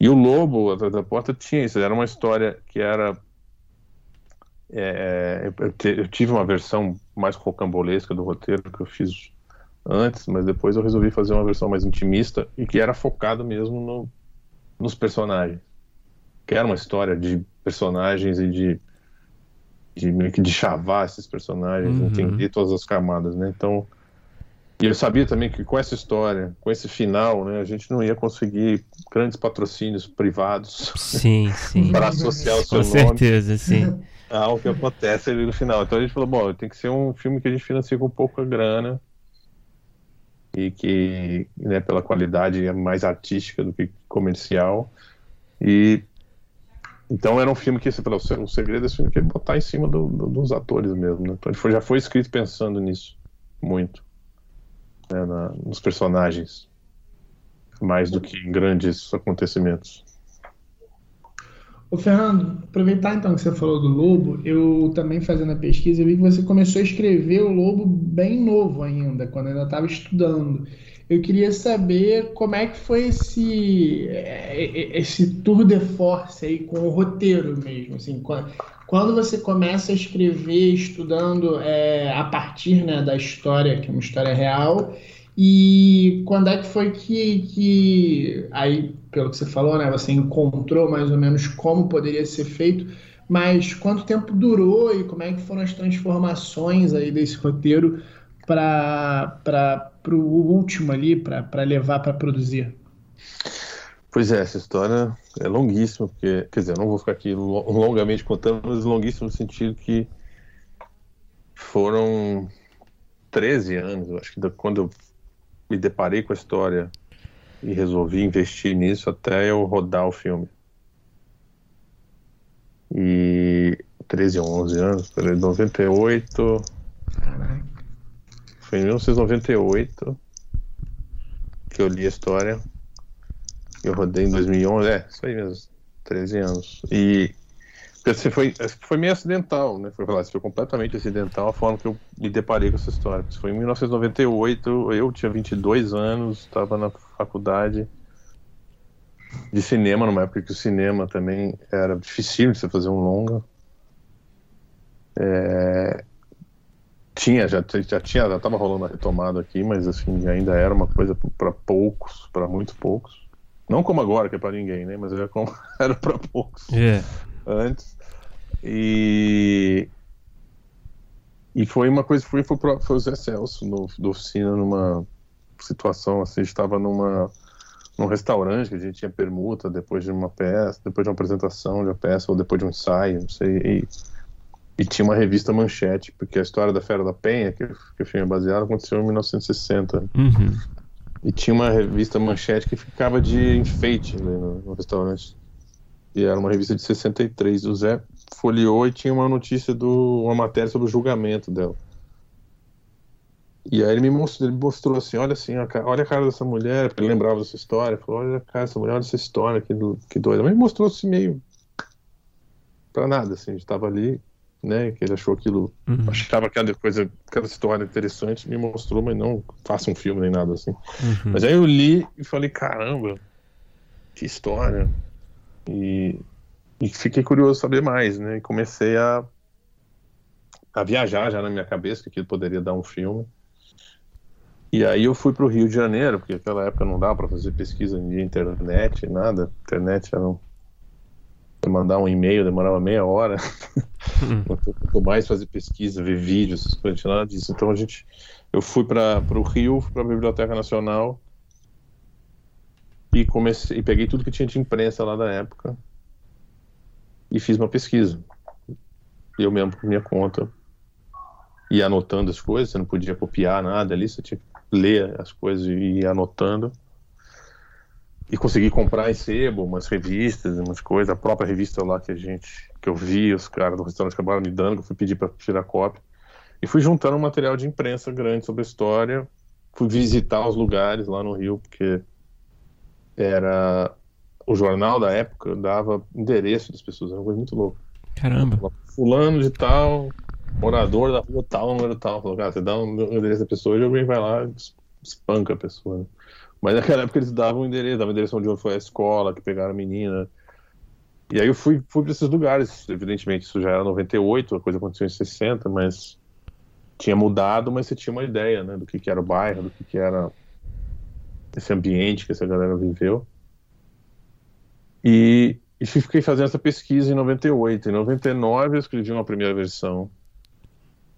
H: E o Lobo, atrás da porta, tinha isso. Era uma história que era é, eu, eu, tive uma versão mais rocambolesca do roteiro que eu fiz antes, mas depois eu resolvi fazer uma versão mais intimista e que era focado mesmo no, nos personagens. Que era uma história de personagens e de de meio que de chavar esses personagens, uhum. entender todas as camadas, né? Então, e eu sabia também que com essa história, com esse final, né, a gente não ia conseguir grandes patrocínios privados.
B: Sim, sim.
H: para associar o seu
B: com
H: nome.
B: Com certeza, sim.
H: Ao que acontece ali no final. Então a gente falou, bom, tem que ser um filme que a gente financia com pouca grana e que, né, pela qualidade é mais artística do que comercial. E então era um filme que, pelo o segredo desse filme que é botar em cima do, do, dos atores mesmo, né? Então foi, já foi escrito pensando nisso muito, né, na, nos personagens, mais do que em grandes acontecimentos.
C: Ô Fernando, aproveitar então que você falou do Lobo, eu também fazendo a pesquisa, eu vi que você começou a escrever o Lobo bem novo ainda, quando ainda estava estudando. Eu queria saber como é que foi esse, é, é, esse tour de force aí com o roteiro mesmo, assim, quando você começa a escrever estudando é, a partir né, da história, que é uma história real, e quando é que foi que, que aí, pelo que você falou, né, você encontrou mais ou menos como poderia ser feito, mas quanto tempo durou e como é que foram as transformações aí desse roteiro para o último ali, para levar para produzir?
H: Pois é, essa história é longuíssima, porque, quer dizer, eu não vou ficar aqui longamente contando, mas longuíssima no sentido que foram 13 anos, eu acho que quando eu me deparei com a história e resolvi investir nisso até eu rodar o filme. E 13 ou 11 anos, peraí, 98. Foi em 1998 que eu li a história. Eu rodei em 2011, é, isso aí mesmo, 13 anos. E assim, foi, foi meio acidental, né? Foi, foi completamente acidental a forma que eu me deparei com essa história. Foi em 1998, eu tinha 22 anos, estava na faculdade de cinema, numa época que o cinema também era difícil de você fazer um longa. É, tinha, já, já tinha, já estava rolando a retomada aqui, mas assim, ainda era uma coisa para poucos, para muito poucos. Não como agora, que é para ninguém, né? Mas era como era para poucos
B: yeah.
H: antes. E e foi uma coisa, foi, foi, foi o Zé Celso no, do oficina numa situação assim, estava numa num restaurante que a gente tinha permuta depois de uma peça, depois de uma apresentação de uma peça ou depois de um ensaio, não sei. E, e tinha uma revista Manchete, porque a história da Fera da Penha, que, que o filme é baseado, aconteceu em 1960.
B: Uhum.
H: E tinha uma revista Manchete que ficava de enfeite ali no, no restaurante. E era uma revista de 63. O Zé folheou e tinha uma notícia do uma matéria sobre o julgamento dela. E aí ele me mostrou, ele mostrou assim, olha assim, olha a cara dessa mulher, porque ele lembrava dessa história, falou, olha a cara dessa mulher, olha essa história, que, que doida. Mas ele mostrou assim meio pra nada, assim, a gente tava ali, né? Que ele achou aquilo, uhum. achava aquela coisa, aquela história interessante, me mostrou, mas não faça um filme nem nada assim. Uhum. Mas aí eu li e falei, caramba, que história. E, e fiquei curioso saber mais, né? E comecei a, a viajar já na minha cabeça que aquilo poderia dar um filme. E aí eu fui para o Rio de Janeiro, porque naquela época não dava para fazer pesquisa de internet, nada. Internet era um mandar um e-mail demorava meia hora. Quanto mais fazer pesquisa, ver vídeos, nada disso. Então a gente, eu fui para o Rio, para a Biblioteca Nacional e comecei, e peguei tudo que tinha de imprensa lá da época e fiz uma pesquisa. Eu mesmo por minha conta e anotando as coisas. Você não podia copiar nada ali, você tinha que ler as coisas e ir anotando e consegui comprar em sebo umas revistas, umas coisas, a própria revista lá que a gente, que eu vi, os caras do restaurante acabaram me dando, que eu fui pedir para tirar cópia. E fui juntando um material de imprensa grande sobre a história, fui visitar os lugares lá no Rio, porque era o jornal da época dava endereço das pessoas, era uma coisa muito louca.
B: Caramba.
H: Fulano de tal, morador da rua tal, número tal. Falou, cara, você dá um endereço da pessoa e alguém vai lá e espanca a pessoa. Né? Mas naquela época eles davam o endereço, davam o endereço onde foi a escola, que pegaram a menina. E aí eu fui, fui para esses lugares, evidentemente, isso já era 98, a coisa aconteceu em 60, mas tinha mudado, mas você tinha uma ideia, né, do que, que era o bairro, do que, que era esse ambiente que essa galera viveu. E, e fiquei fazendo essa pesquisa em 98. Em 99 eu escrevi uma primeira versão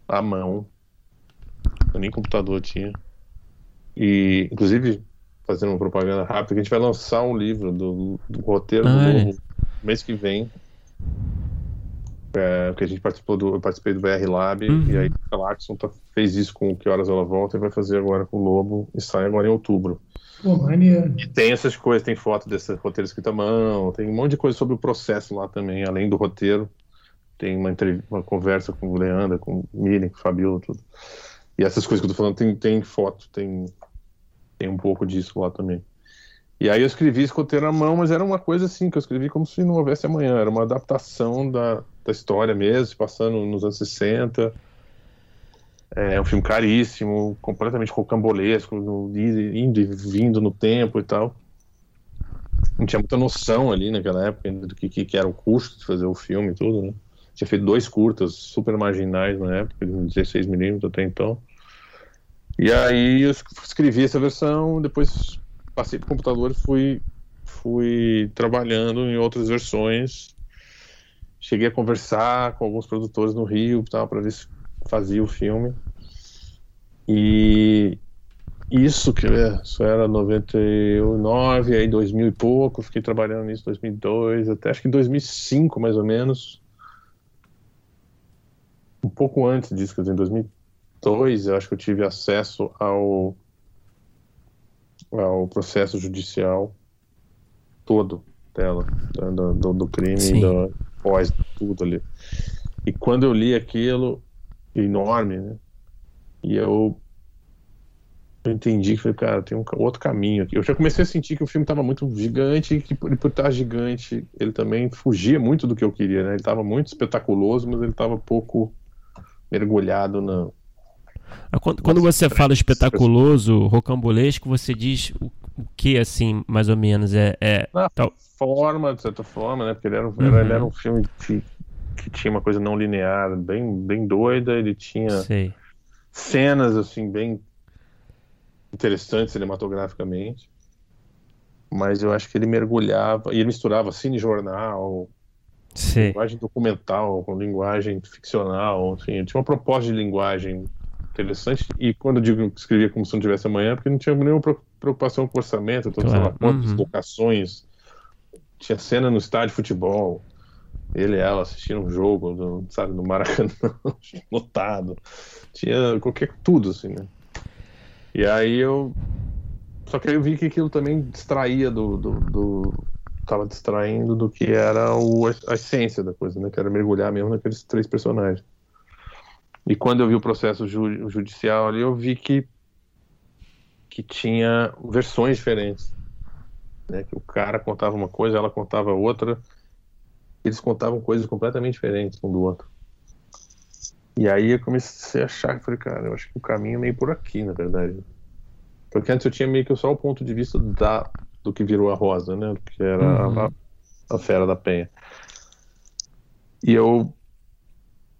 H: à mão. nem computador tinha. E, inclusive, fazendo uma propaganda rápida, que a gente vai lançar um livro do, do roteiro ah, do é. novo mês que vem. É, que a gente participou do, eu participei do BR Lab uhum. e aí a Clarkson tá, fez isso com o Que Horas Ela Volta e vai fazer agora com o Lobo e sai agora em outubro.
C: Pô.
H: E tem essas coisas, tem foto desse roteiro escrito à mão, tem um monte de coisa sobre o processo lá também, além do roteiro. Tem uma, uma conversa com o Leandro, com o Miriam, com o Fabio, tudo. E essas coisas que eu tô falando, tem, tem foto, tem, tem um pouco disso lá também. E aí eu escrevi esse roteiro à mão, mas era uma coisa assim, que eu escrevi como se não houvesse amanhã. Era uma adaptação da, da história mesmo, passando nos anos 60. É um filme caríssimo, completamente rocambolesco, indo e vindo no tempo e tal. Não tinha muita noção ali naquela época do que, que era o custo de fazer o filme e tudo, né? Tinha feito dois curtas super marginais na época, de 16mm até então. E aí eu escrevi essa versão, depois passei pro computador e fui, fui trabalhando em outras versões. Cheguei a conversar com alguns produtores no Rio para ver se fazia o filme. E isso que é, isso era 99, aí 2000 e pouco, fiquei trabalhando nisso 2002, até acho que 2005 mais ou menos. Um pouco antes disso, quer dizer, em 2002, eu acho que eu tive acesso ao ao processo judicial todo dela, do, do, do crime, do pós, tudo ali. E quando eu li aquilo, enorme, né? E eu, eu entendi que, falei, cara, tem um outro caminho aqui. Eu já comecei a sentir que o filme estava muito gigante e que por, por estar gigante, ele também fugia muito do que eu queria, né? Ele estava muito espetaculoso, mas ele estava pouco mergulhado na,
B: ah, quando, quando você fala espetaculoso, rocambolesco, você diz o, o que, assim, mais ou menos? É, é
H: tal... forma, de certa forma, né? Porque ele era, uhum. ele era um filme que, que tinha uma coisa não linear, bem, bem doida, ele tinha Sei. cenas, assim, bem interessantes cinematograficamente. Mas eu acho que ele mergulhava, e ele misturava cine-jornal, linguagem documental com linguagem ficcional, enfim, tinha uma proposta de linguagem interessante. E quando eu digo que escrevia como se não tivesse amanhã, porque não tinha nenhuma preocupação com orçamento, todas claro. as uhum. locações. Tinha cena no estádio de futebol, ele e ela assistindo um jogo, no, sabe, no Maracanã, lotado. Tinha qualquer tudo, assim, né? E aí eu. Só que aí eu vi que aquilo também distraía do. do, do... Tava distraindo do que era o, a essência da coisa, né? Que era mergulhar mesmo naqueles três personagens. E quando eu vi o processo ju judicial ali, eu vi que, que tinha versões diferentes. Né? Que o cara contava uma coisa, ela contava outra. Eles contavam coisas completamente diferentes um do outro. E aí eu comecei a achar falei, cara, eu acho que o caminho é meio por aqui, na verdade. Porque antes eu tinha meio que só o ponto de vista da, do que virou a Rosa, né? Que era uhum. a, a Fera da Penha. E eu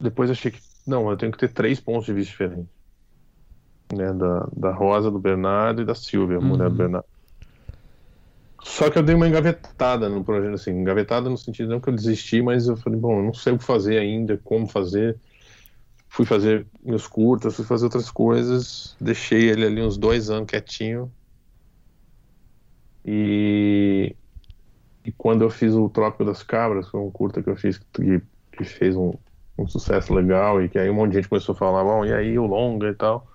H: depois achei que não, eu tenho que ter três pontos de vista diferentes. Né, da, da Rosa, do Bernardo e da Silvia, a mulher do uhum. Bernardo. Só que eu dei uma engavetada no projeto, assim, engavetada no sentido não que eu desisti, mas eu falei, bom, eu não sei o que fazer ainda, como fazer. Fui fazer meus curtas, fui fazer outras coisas, deixei ele ali uns dois anos quietinho. E, e quando eu fiz o Trópico das Cabras, foi um curta que eu fiz que, que fez um, um sucesso legal e que aí um monte de gente começou a falar, bom, e aí o longa e tal.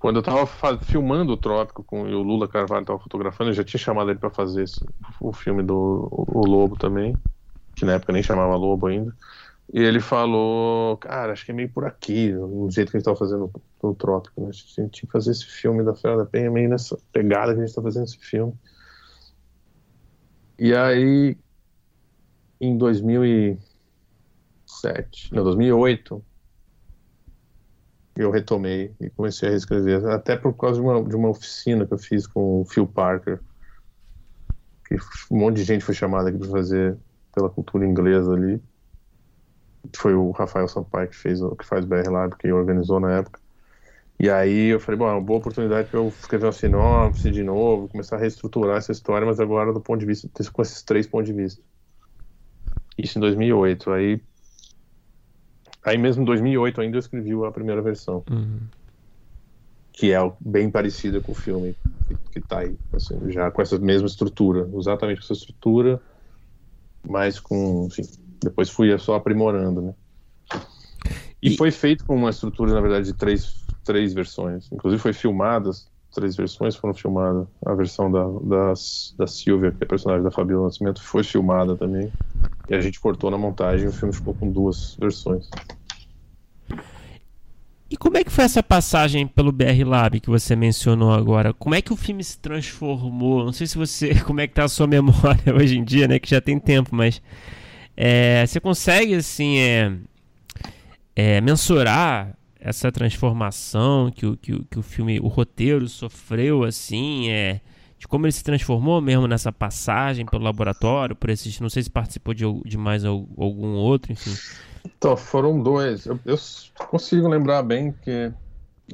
H: Quando eu tava filmando o Trópico com e o Lula Carvalho tava fotografando, eu já tinha chamado ele para fazer esse, o filme do o, o Lobo também, que na época nem chamava Lobo ainda. E ele falou, cara, acho que é meio por aqui, no jeito que a gente tava fazendo no Trópico, né? A gente tinha que fazer esse filme da Fera da Penha meio nessa pegada que a gente tá fazendo esse filme. E aí, em 2000 e 2007, não, 2008, eu retomei e comecei a reescrever, até por causa de uma, de uma oficina que eu fiz com o Phil Parker, que um monte de gente foi chamada aqui para fazer pela cultura inglesa ali. foi o Rafael Sampaio que fez que faz BR Lab, que organizou na época. E aí eu falei, bom, é uma boa oportunidade para eu escrever uma sinopse de novo, começar a reestruturar essa história, mas agora do ponto de vista, com esses três pontos de vista. Isso em 2008. Aí, aí mesmo em 2008 ainda eu escrevi a primeira versão.
B: Uhum.
H: Que é bem parecida com o filme que, que tá aí, assim, já com essa mesma estrutura, exatamente com essa estrutura, mas com, enfim, depois fui só aprimorando, né? E, e, foi feito com uma estrutura, na verdade, de três três versões. Inclusive foi filmadas, três versões foram filmadas. A versão da, da, da Silvia, que é personagem da Fabiola Nascimento, foi filmada também. E a gente cortou na montagem o filme ficou com duas versões.
B: E como é que foi essa passagem pelo BR Lab que você mencionou agora? Como é que o filme se transformou? Não sei se você. Como é que tá a sua memória hoje em dia, né? Que já tem tempo, mas. É, você consegue, assim, é, é, mensurar essa transformação que o, que, o, que o filme, o roteiro sofreu, assim, é, de como ele se transformou mesmo nessa passagem pelo laboratório, por esses, não sei se participou de, de mais algum outro, enfim.
H: Então, foram dois. Eu, eu consigo lembrar bem que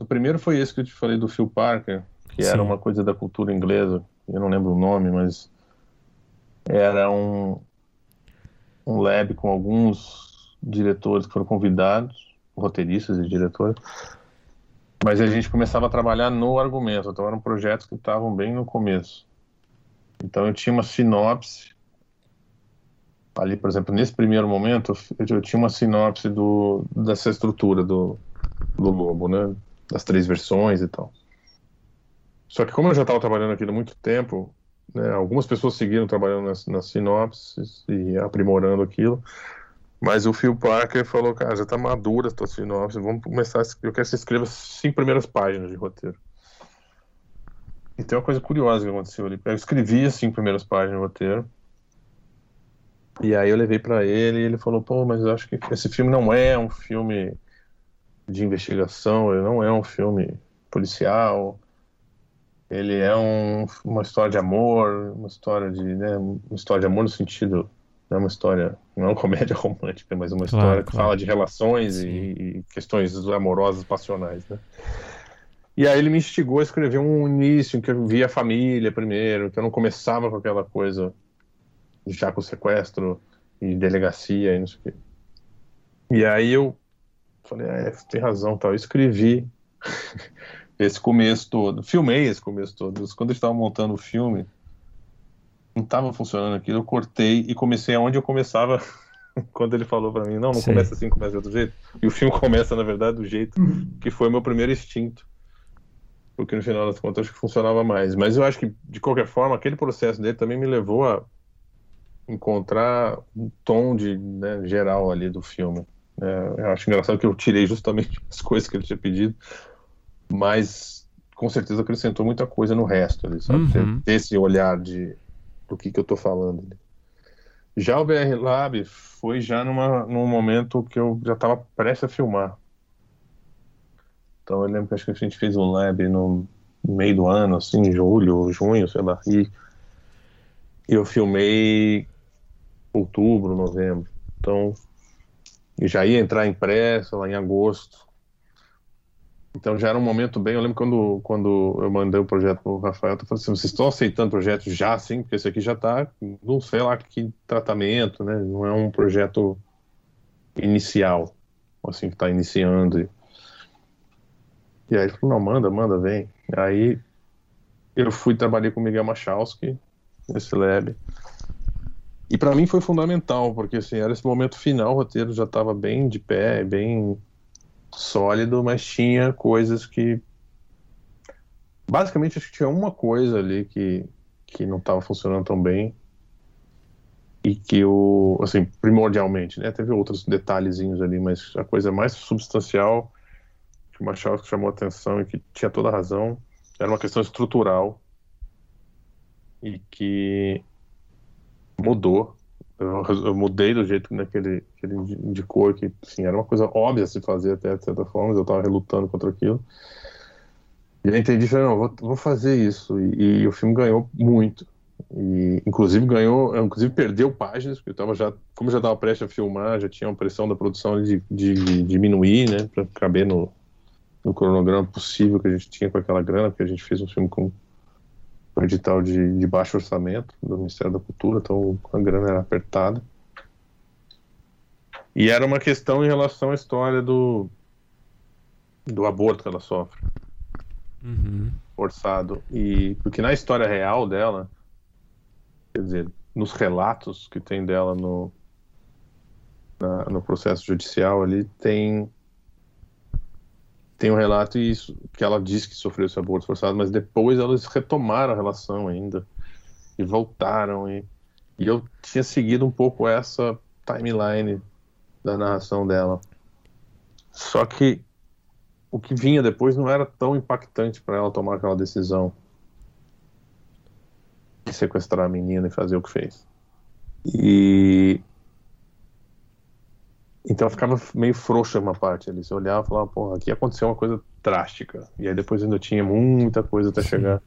H: o primeiro foi esse que eu te falei do Phil Parker, que Sim. era uma coisa da cultura inglesa, eu não lembro o nome, mas era um, um lab com alguns diretores que foram convidados roteiristas e diretores. Mas a gente começava a trabalhar no argumento, então eram projetos que estavam bem no começo. Então eu tinha uma sinopse. Ali, por exemplo, nesse primeiro momento, eu tinha uma sinopse do, dessa estrutura do, do Lobo, né? Das três versões e tal. Só que como eu já estava trabalhando aquilo há muito tempo, né, algumas pessoas seguiram trabalhando nas, nas sinopses e aprimorando aquilo, mas o Phil Parker falou, cara, já tá madura a tua sinopse, vamos começar, eu quero que você escreva cinco primeiras páginas de roteiro. E tem uma coisa curiosa que aconteceu ali. Eu escrevi as cinco primeiras páginas de roteiro, e aí eu levei para ele e ele falou, pô, mas eu acho que esse filme não é um filme de investigação, ele não é um filme policial, ele é um, uma história de amor, uma história de, né, uma história de amor no sentido é uma história, não é comédia romântica, mas uma claro, história que claro. fala de relações e, e, questões amorosas, passionais, né? E aí ele me instigou a escrever um início em que eu via a família primeiro, que eu não começava com aquela coisa já com sequestro e delegacia e não sei o quê. E aí eu falei, é, tem razão, tal. Eu escrevi esse começo todo, filmei esse começo todo. Quando eu estava montando o filme, não estava funcionando aquilo, eu cortei e comecei aonde eu começava quando ele falou para mim, não, não Sei. começa assim, começa de outro jeito. E o filme começa, na verdade, do jeito uhum. que foi meu primeiro instinto. Porque no final das contas acho que funcionava mais. Mas eu acho que, de qualquer forma, aquele processo dele também me levou a encontrar um tom de né, geral ali do filme. É, eu acho engraçado que eu tirei justamente as coisas que ele tinha pedido, mas com certeza acrescentou muita coisa no resto ali, sabe? Uhum. Ter, ter esse olhar de do que, que eu estou falando. Já o BR Lab foi já numa, num momento que eu já estava prestes a filmar. Então eu lembro que acho que a gente fez um lab no meio do ano, assim, em julho, junho, sei lá. E eu filmei outubro, novembro. Então já ia entrar impresso lá em agosto. Então já era um momento bem. Eu lembro quando, quando eu mandei o projeto para o Rafael, eu falei assim: vocês estão aceitando projetos já, sim? Porque esse aqui já está, não sei lá que tratamento, né? Não é um projeto inicial, assim, que está iniciando. E... e aí ele falou: não, manda, manda, vem. Aí eu fui trabalhar com o Miguel Machowski nesse lab. E para mim foi fundamental, porque assim, era esse momento final, o roteiro já estava bem de pé, bem sólido, mas tinha coisas que. Basicamente, acho que tinha uma coisa ali que, que não estava funcionando tão bem. E que o. Assim, primordialmente, né? Teve outros detalhezinhos ali, mas a coisa mais substancial que o Machado chamou atenção e que tinha toda a razão era uma questão estrutural e que mudou eu, eu, mudei do jeito né, que ele, que ele indicou, que assim, era uma coisa óbvia se fazer até de certa forma, eu estava relutando contra aquilo. E eu entendi, falei, não, vou, vou fazer isso. E, e, o filme ganhou muito. E, inclusive ganhou, inclusive perdeu páginas, porque eu tava já, como já estava prestes a filmar, já tinha uma pressão da produção de, de, de diminuir, né, para caber no, no cronograma possível que a gente tinha com aquela grana, porque a gente fez um filme com um edital de, de baixo orçamento do Ministério da Cultura, então a grana era apertada. E era uma questão em relação à história do, do aborto que ela sofre.
B: Uhum.
H: Forçado. E, porque na história real dela, quer dizer, nos relatos que tem dela no, na, no processo judicial ali, tem tem um relato isso, que ela diz que sofreu esse aborto forçado, mas depois elas retomaram a relação ainda e voltaram e, e eu tinha seguido um pouco essa timeline da narração dela. Só que o que vinha depois não era tão impactante para ela tomar aquela decisão de sequestrar a menina e fazer o que fez. E então ficava meio frouxa uma parte ali. Você olhava e falava, porra, aqui aconteceu uma coisa drástica. E aí depois ainda tinha muita coisa até Sim. chegar.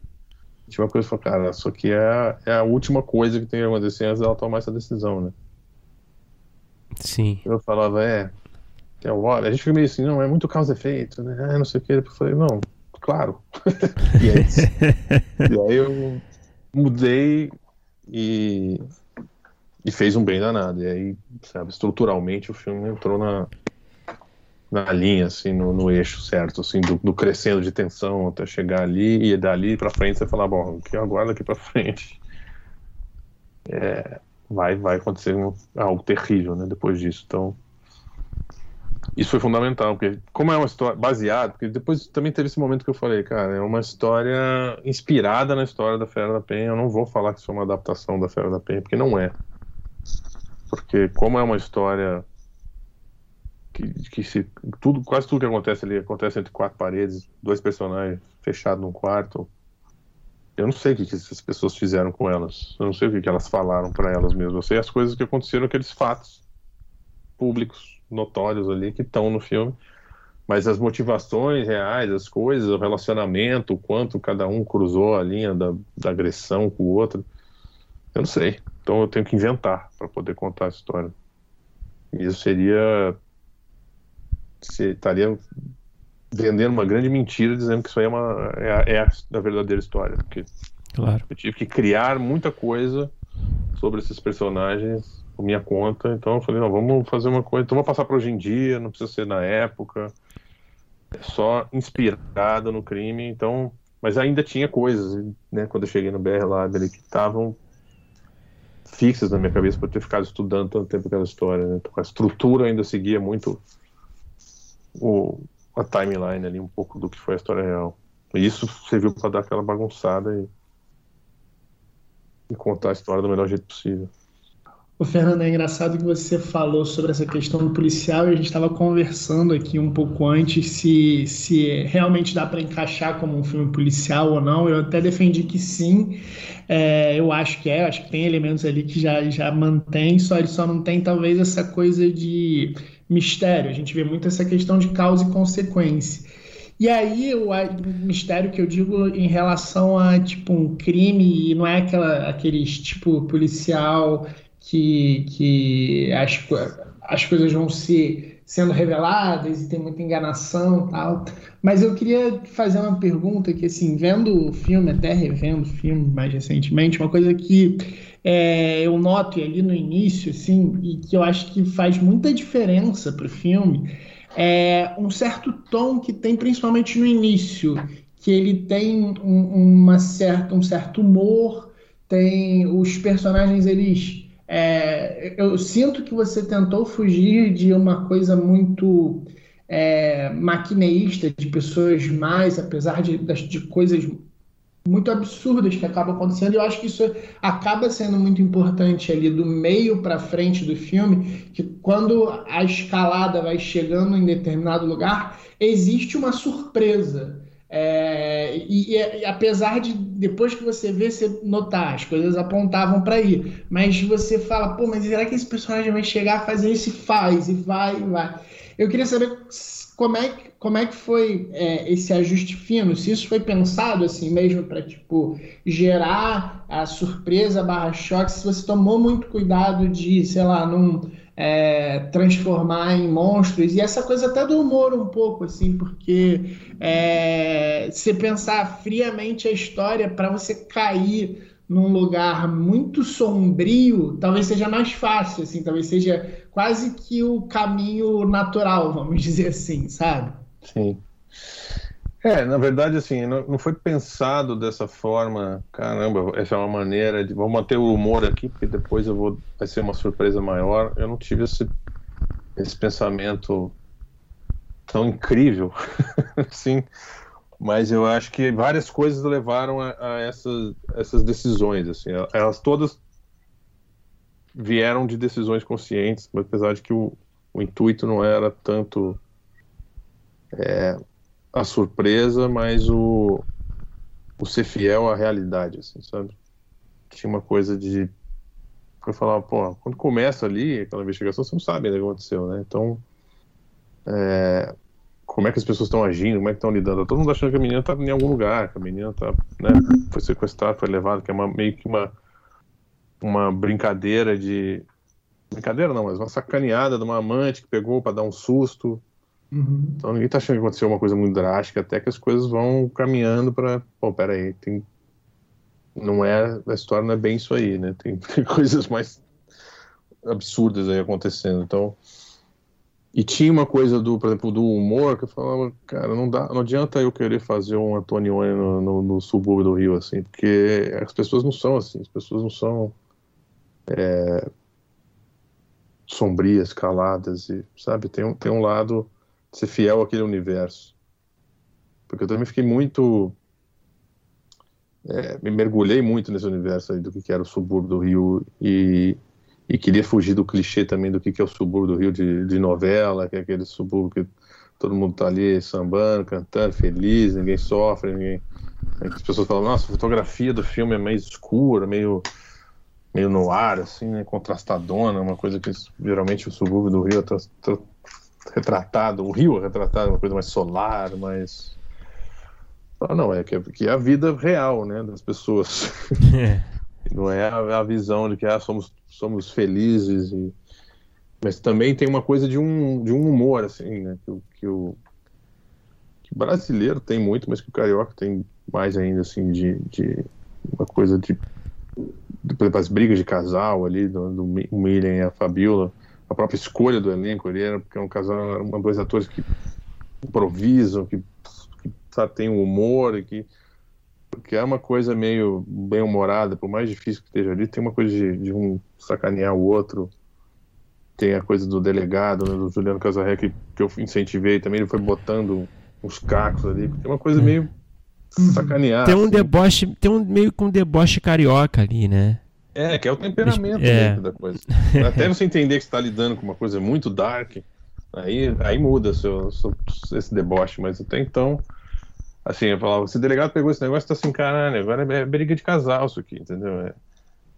H: Tinha uma coisa que cara, isso aqui é, é a última coisa que tem que acontecer antes dela tomar essa decisão, né?
B: Sim.
H: Eu falava, é. é a gente fica meio assim, não, é muito causa-efeito, né? É, não sei o que. Eu falei, não, claro. e, aí, e aí eu mudei e, e fez um bem danado. E aí, sabe, estruturalmente o filme entrou na, na linha, assim, no, no eixo certo, assim, do, do, crescendo de tensão até chegar ali e dali pra frente você falar, bom, que agora daqui pra frente. É, vai, vai acontecer um, algo terrível, né, depois disso. Então, isso foi fundamental, porque como é uma história baseada, porque depois também teve esse momento que eu falei, cara, é uma história inspirada na história da Fera da Penha. Eu não vou falar que isso é uma adaptação da Fera da Penha, porque não é. Porque como é uma história que, que se tudo, quase tudo que acontece ali acontece entre quatro paredes, dois personagens fechados num quarto, eu não sei o que, essas pessoas fizeram com elas. Eu não sei o que, que elas falaram para elas mesmas. Eu sei as coisas que aconteceram, aqueles fatos públicos, notórios ali, que estão no filme. Mas as motivações reais, as coisas, o relacionamento, o quanto cada um cruzou a linha da, da agressão com o outro, eu não sei. Então eu tenho que inventar para poder contar a história. E isso seria. Se, estaria vendendo uma grande mentira dizendo que isso aí é, uma, é, a, é a verdadeira história. Porque
B: claro.
H: eu tive que criar muita coisa sobre esses personagens por minha conta. Então eu falei, não, vamos fazer uma coisa. Então vamos passar para hoje em dia, não precisa ser na época. É só inspirada no crime. Então, mas ainda tinha coisas, né? Quando eu cheguei no BR Lab ali, que estavam fixas na minha cabeça por ter ficado estudando tanto tempo aquela história. Né? A estrutura ainda seguia muito o, a timeline ali, um pouco do que foi a história real. E isso serviu para dar aquela bagunçada e, e contar a história do melhor jeito possível.
C: O Fernando, é engraçado que você falou sobre essa questão do policial e a gente estava conversando aqui um pouco antes se, se realmente dá para encaixar como um filme policial ou não. Eu até defendi que sim, é, eu acho que é, acho que tem elementos ali que já, já mantém, só ele só não tem talvez essa coisa de mistério. A gente vê muito essa questão de causa e consequência. E aí o mistério que eu digo em relação a tipo um crime e não é aquela aqueles tipo policial que, que as, as coisas vão se sendo reveladas e tem muita enganação tal. Mas eu queria fazer uma pergunta que assim, vendo o filme, até revendo o filme mais recentemente, uma coisa que é, eu noto ali no início, assim, e que eu acho que faz muita diferença para o filme, é um certo tom que tem principalmente no início, que ele tem um, uma certa, um certo humor, tem os personagens eles é, eu sinto que você tentou fugir de uma coisa muito é, maquineísta de pessoas mais, apesar de, de coisas muito absurdas que acabam acontecendo. Eu acho que isso acaba sendo muito importante ali do meio para frente do filme, que quando a escalada vai chegando em determinado lugar, existe uma surpresa. É, e, e, apesar de depois que você vê, você notar, as coisas apontavam para ir, mas você fala, pô, mas será que esse personagem vai chegar a fazer isso e faz, e vai, e vai. Eu queria saber como é que como é que foi é, esse ajuste fino? Se isso foi pensado assim mesmo para tipo gerar a surpresa barra choque, se você tomou muito cuidado de, sei lá, não é, transformar em monstros e essa coisa até do humor um pouco assim, porque é, se pensar friamente a história para você cair num lugar muito sombrio, talvez seja mais fácil, assim, talvez seja quase que o caminho natural, vamos dizer assim, sabe?
H: Sim. É, na verdade, assim, não, não foi pensado dessa forma. Caramba, essa é uma maneira de. Vamos manter o humor aqui, porque depois eu vou. Vai ser uma surpresa maior. Eu não tive esse, esse pensamento tão incrível, sim. Mas eu acho que várias coisas levaram a, a essas, essas decisões, assim. Elas todas vieram de decisões conscientes, apesar de que o, o intuito não era tanto é, a surpresa, mas o, o ser fiel à realidade, assim, sabe? Tinha uma coisa de eu falava, pô, quando começa ali aquela investigação, você não sabe o que aconteceu, né? Então, é, como é que as pessoas estão agindo, como é que estão lidando? Todo mundo achando que a menina tá em algum lugar, que a menina tá, né, foi sequestrada, foi levada, que é uma, meio que uma, uma brincadeira de. Brincadeira não, mas uma sacaneada de uma amante que pegou para dar um susto. Uhum. Então ninguém tá achando que aconteceu uma coisa muito drástica, até que as coisas vão caminhando para, pô, peraí, tem não é a história não é bem isso aí, né? Tem, tem coisas mais absurdas aí acontecendo. Então, e tinha uma coisa do, por exemplo, do humor que eu falava, cara, não dá, não adianta eu querer fazer um Antonioni no, no, no subúrbio do Rio assim, porque as pessoas não são assim, as pessoas não são é, sombrias, caladas e sabe, tem tem um lado ser fiel àquele universo. Porque eu também fiquei muito. É, me mergulhei muito nesse universo aí do que era o subúrbio do Rio e, e queria fugir do clichê também do que é o subúrbio do Rio de, de novela, que é aquele subúrbio que todo mundo tá ali sambando, cantando, feliz, ninguém sofre, ninguém. As pessoas falam, nossa, a fotografia do filme é meio escura, meio meio no ar, assim, né, contrastadona, uma coisa que geralmente o subúrbio do Rio é retratado, o rio é retratado, uma coisa mais solar, mais. Ah, não, é que, que é a vida real, né, das pessoas. É. Não é a, a, visão de que ah, somos, somos felizes, e... mas também tem uma coisa de um, de um humor, assim, né, que, que o que o brasileiro tem muito, mas que o carioca tem mais ainda, assim, de, de uma coisa de, por exemplo, as brigas de casal ali, do, do Miriam e a Fabiola, a própria escolha do elenco, ele era porque é um casal, eram dois atores que improvisam, que, que sabe, tem um humor, que porque é uma coisa meio bem humorada, por mais difícil que esteja ali, tem uma coisa de, de um sacanear o outro. Tem a coisa do delegado, né, do Juliano Casarré, que, que eu incentivei também, ele foi botando uns cacos ali, tem uma coisa meio uhum. sacanear.
B: Tem um assim. deboche, tem um meio com um deboche carioca ali, né?
H: É, que é o temperamento é. da coisa. Até você entender que você está lidando com uma coisa muito dark, aí, aí muda seu, seu, esse deboche, mas até então, assim, eu falava, se o delegado pegou esse negócio, tá assim, caralho, agora é, é briga de casal isso aqui, entendeu? É,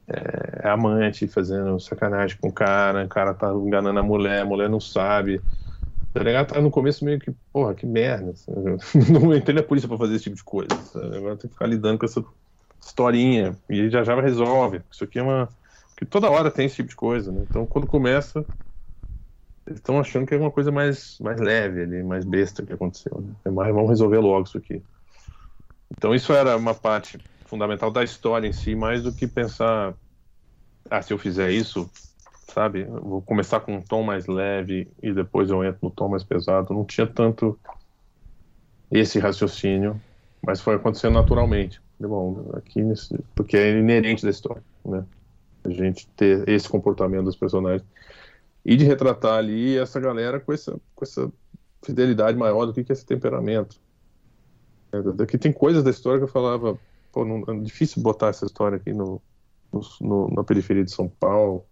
H: é, é, amante fazendo sacanagem com o cara, o cara tá enganando a mulher, a mulher não sabe. O delegado tá no começo meio que, porra, que merda. Não entrei na polícia pra fazer esse tipo de coisa. Sabe? Agora tem que ficar lidando com essa historinha, e já já resolve. Isso aqui é uma. que toda hora tem esse tipo de coisa, né? Então quando começa, eles estão achando que é uma coisa mais, mais leve ali, mais besta que aconteceu. Né? É mais, vamos resolver logo isso aqui. Então isso era uma parte fundamental da história em si, mais do que pensar, ah, se eu fizer isso, sabe, vou começar com um tom mais leve e depois eu entro no tom mais pesado. Não tinha tanto esse raciocínio, mas foi acontecendo naturalmente bom, aqui nesse, porque é inerente da história, né? A gente ter esse comportamento dos personagens e de retratar ali essa galera com essa, com essa fidelidade maior do que, que é esse temperamento. É, aqui tem coisas da história que eu falava, pô, não, é difícil botar essa história aqui no, no, na periferia de São Paulo.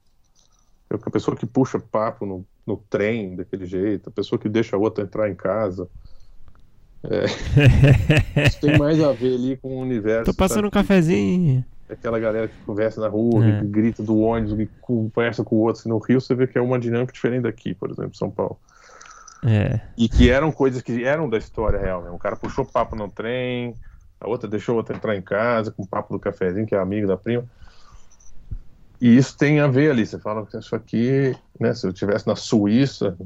H: É a pessoa que puxa papo no, no trem daquele jeito, a pessoa que deixa a outra entrar em casa, é. Isso tem mais a ver ali com o universo.
B: Tô passando sabe? um cafezinho.
H: Aquela galera que conversa na rua, é. que grita do ônibus, que conversa com o outro. Assim, no Rio você vê que é uma dinâmica diferente daqui, por exemplo, São Paulo.
B: É.
H: E que eram coisas que eram da história real. Né? Um cara puxou papo no trem, a outra deixou a outra entrar em casa com o papo do cafezinho, que é amigo da prima. E isso tem a ver ali. Você fala que isso aqui, né? Se eu estivesse na Suíça,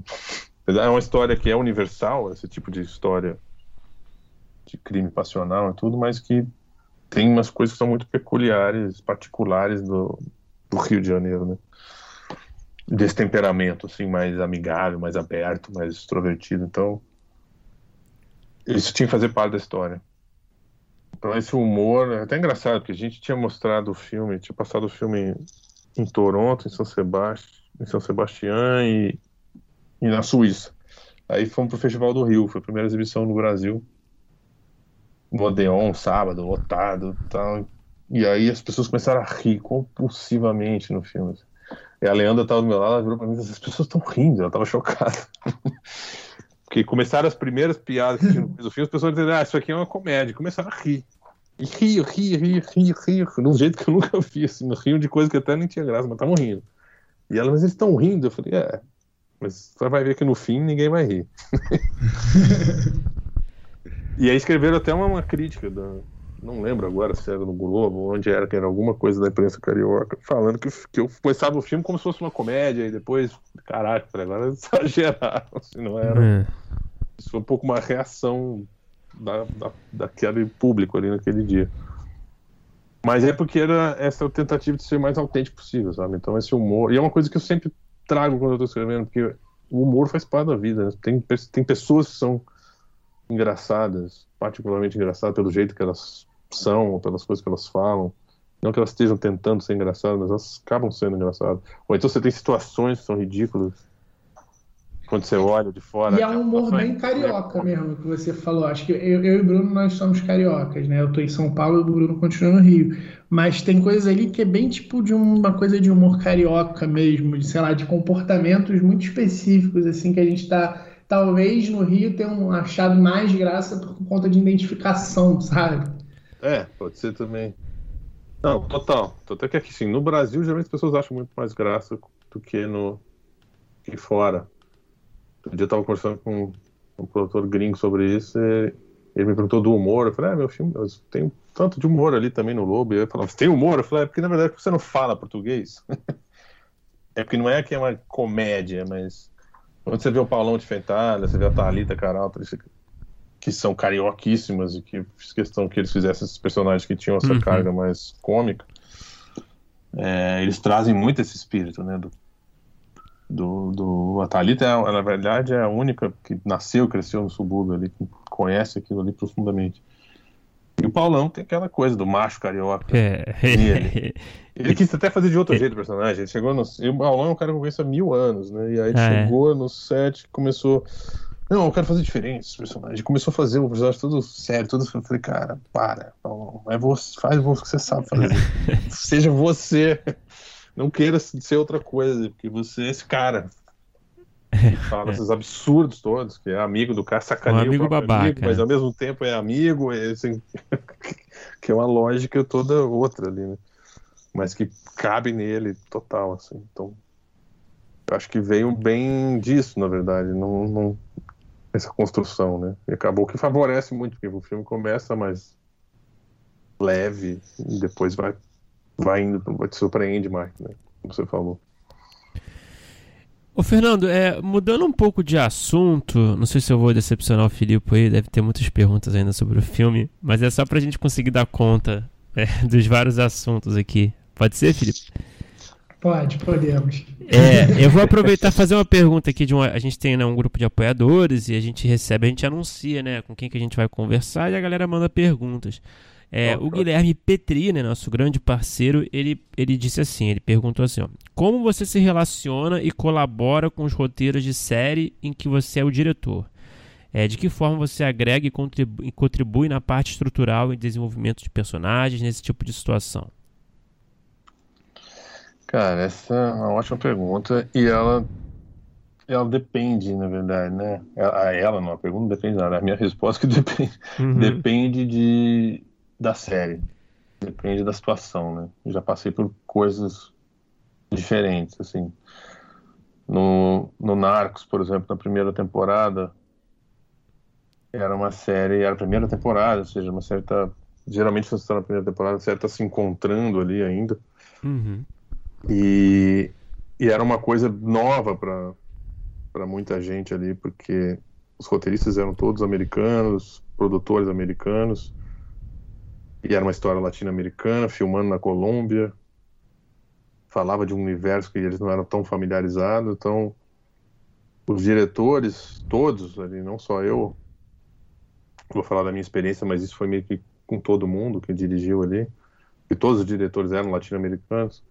H: é uma história que é universal, esse tipo de história de crime passional e tudo, mas que tem umas coisas que são muito peculiares, particulares do, do Rio de Janeiro, né? Desse temperamento, assim, mais amigável, mais aberto, mais extrovertido. Então, isso tinha que fazer parte da história. Então, esse humor é até engraçado, porque a gente tinha mostrado o filme, tinha passado o filme em, Toronto, em São Sebastião, em São Sebastião e, e na Suíça. Aí fomos pro Festival do Rio, foi a primeira exibição no Brasil no Odeon, sábado, lotado tal. E aí as pessoas começaram a rir compulsivamente no filme. E a Leandra estava do meu lado, ela virou pra mim e disse, as pessoas estão rindo, ela estava chocada. Porque começaram as primeiras piadas que tinha no filme, as pessoas diziam, ah, isso aqui é uma comédia. Começaram a rir. E rio, rio, rio, rio, rio, de um jeito que eu nunca vi, assim, riam de coisa que até nem tinha graça, mas estavam rindo. E ela, mas eles estão rindo? Eu falei, é, mas você vai ver que no fim ninguém vai rir. E aí escreveram até uma, uma crítica, da, não lembro agora se era no Globo, onde era, que era alguma coisa da imprensa carioca, falando que, que eu começava o filme como se fosse uma comédia, e depois, caraca, agora exageraram, assim, não era. É. Isso foi um pouco uma reação da, da, daquele público ali naquele dia. Mas é porque era essa tentativa de ser o mais autêntico possível, sabe? Então esse humor. E é uma coisa que eu sempre trago quando eu tô escrevendo, porque o humor faz parte da vida, né? Tem, tem pessoas que são engraçadas, particularmente engraçadas pelo jeito que elas são, ou pelas coisas que elas falam. Não que elas estejam tentando ser engraçadas, mas elas acabam sendo engraçadas. Ou então você tem situações que são ridículas quando você olha de fora.
C: E é um humor bem carioca mesmo, que você falou. Acho que eu, eu, e o Bruno, nós somos cariocas, né? Eu tô em São Paulo e o Bruno continua no Rio. Mas tem coisas ali que é bem tipo de uma coisa de humor carioca mesmo, de, sei lá, de comportamentos muito específicos, assim, que a gente tá talvez no Rio tenham achado mais graça por conta de identificação, sabe?
H: É, pode ser também. Não, total. Até que aqui, sim, no Brasil, geralmente as pessoas acham muito mais graça do que no que fora. Um dia eu estava conversando com um produtor gringo sobre isso e ele me perguntou do humor. Eu falei, ah, meu filme tem tanto de humor ali também no Lobo. E ele falou, tem humor? Eu falei, é porque na verdade você não fala português. é porque não é que é uma comédia, mas quando você vê o Paulão de Fentalha, você vê a Thalita Caralto, que são carioquíssimas e que fiz questão que eles fizessem esses personagens que tinham essa uhum. carga mais cômica, é, eles trazem muito esse espírito, né? Do, do, do a Thalita, é, na verdade, é a única que nasceu, cresceu no subúrbio ali, que conhece aquilo ali profundamente. E o Paulão tem aquela coisa do macho carioca. É. Ele. ele quis até fazer de outro jeito o personagem. Ele chegou no. E o Paulão é um cara que eu conheço há mil anos, né? E aí ele ah, é. chegou é. no set começou. Não, eu quero fazer diferente esse personagem. Começou a fazer o personagem todo sério, todo. Eu falei, cara, para, Paulão. É você, faz o que você sabe fazer. Seja você. Não queira ser outra coisa, porque você é esse cara fala esses absurdos todos, que é amigo do cara, sacaneia
B: um amigo babaca.
H: Amigo, mas ao mesmo tempo é amigo, é assim, que é uma lógica toda outra ali, né? Mas que cabe nele total, assim. Então, eu acho que veio bem disso, na verdade, não, não essa construção, né? E acabou que favorece muito, porque o filme começa mais leve e depois vai, vai indo, vai te surpreende mais, né? Como você falou.
B: Ô Fernando, é, mudando um pouco de assunto, não sei se eu vou decepcionar o Filipe aí, deve ter muitas perguntas ainda sobre o filme, mas é só pra gente conseguir dar conta é, dos vários assuntos aqui. Pode ser, Felipe?
C: Pode, podemos.
B: É, eu vou aproveitar e fazer uma pergunta aqui de uma, a gente tem né, um grupo de apoiadores e a gente recebe, a gente anuncia, né, com quem que a gente vai conversar e a galera manda perguntas. É, o Guilherme Petri, né, nosso grande parceiro, ele, ele disse assim, ele perguntou assim, ó, como você se relaciona e colabora com os roteiros de série em que você é o diretor? É, de que forma você agrega e contribui, contribui na parte estrutural e desenvolvimento de personagens nesse tipo de situação?
H: Cara, essa é uma ótima pergunta e ela ela depende, na verdade, né? A ela, não, a pergunta depende nada. A minha resposta é que depende, uhum. depende de, da série. Depende da situação, né? já passei por coisas diferentes, assim. No, no Narcos, por exemplo, na primeira temporada, era uma série, era a primeira temporada, ou seja, uma certa. Geralmente, você está na primeira temporada, você está se encontrando ali ainda.
B: Uhum.
H: E, e era uma coisa nova para muita gente ali, porque os roteiristas eram todos americanos, produtores americanos, e era uma história latino-americana, filmando na Colômbia. Falava de um universo que eles não eram tão familiarizados, então os diretores, todos ali, não só eu, vou falar da minha experiência, mas isso foi meio que com todo mundo que dirigiu ali, e todos os diretores eram latino-americanos,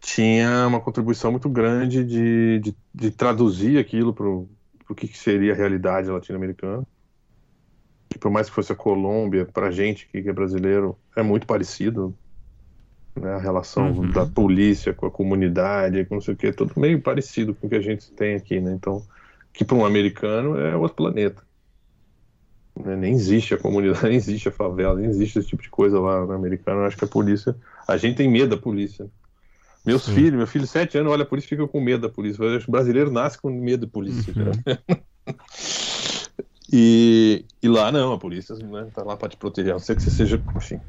H: tinha uma contribuição muito grande de, de, de traduzir aquilo para o que, que seria a realidade latino-americana que por mais que fosse a Colômbia, para a gente que é brasileiro, é muito parecido. Né? A relação uhum. da polícia com a comunidade, com não sei o que, é tudo meio parecido com o que a gente tem aqui, né? Então, que para um americano é outro planeta. Né? Nem existe a comunidade, nem existe a favela, nem existe esse tipo de coisa lá no americano. Eu acho que a polícia. A gente tem medo da polícia. Meus Sim. filhos, meu filho de 7 anos olha a polícia fica com medo da polícia. O brasileiro nasce com medo da polícia. Uhum. E, e lá não, a polícia né, tá lá para te proteger. A não ser que você seja, enfim,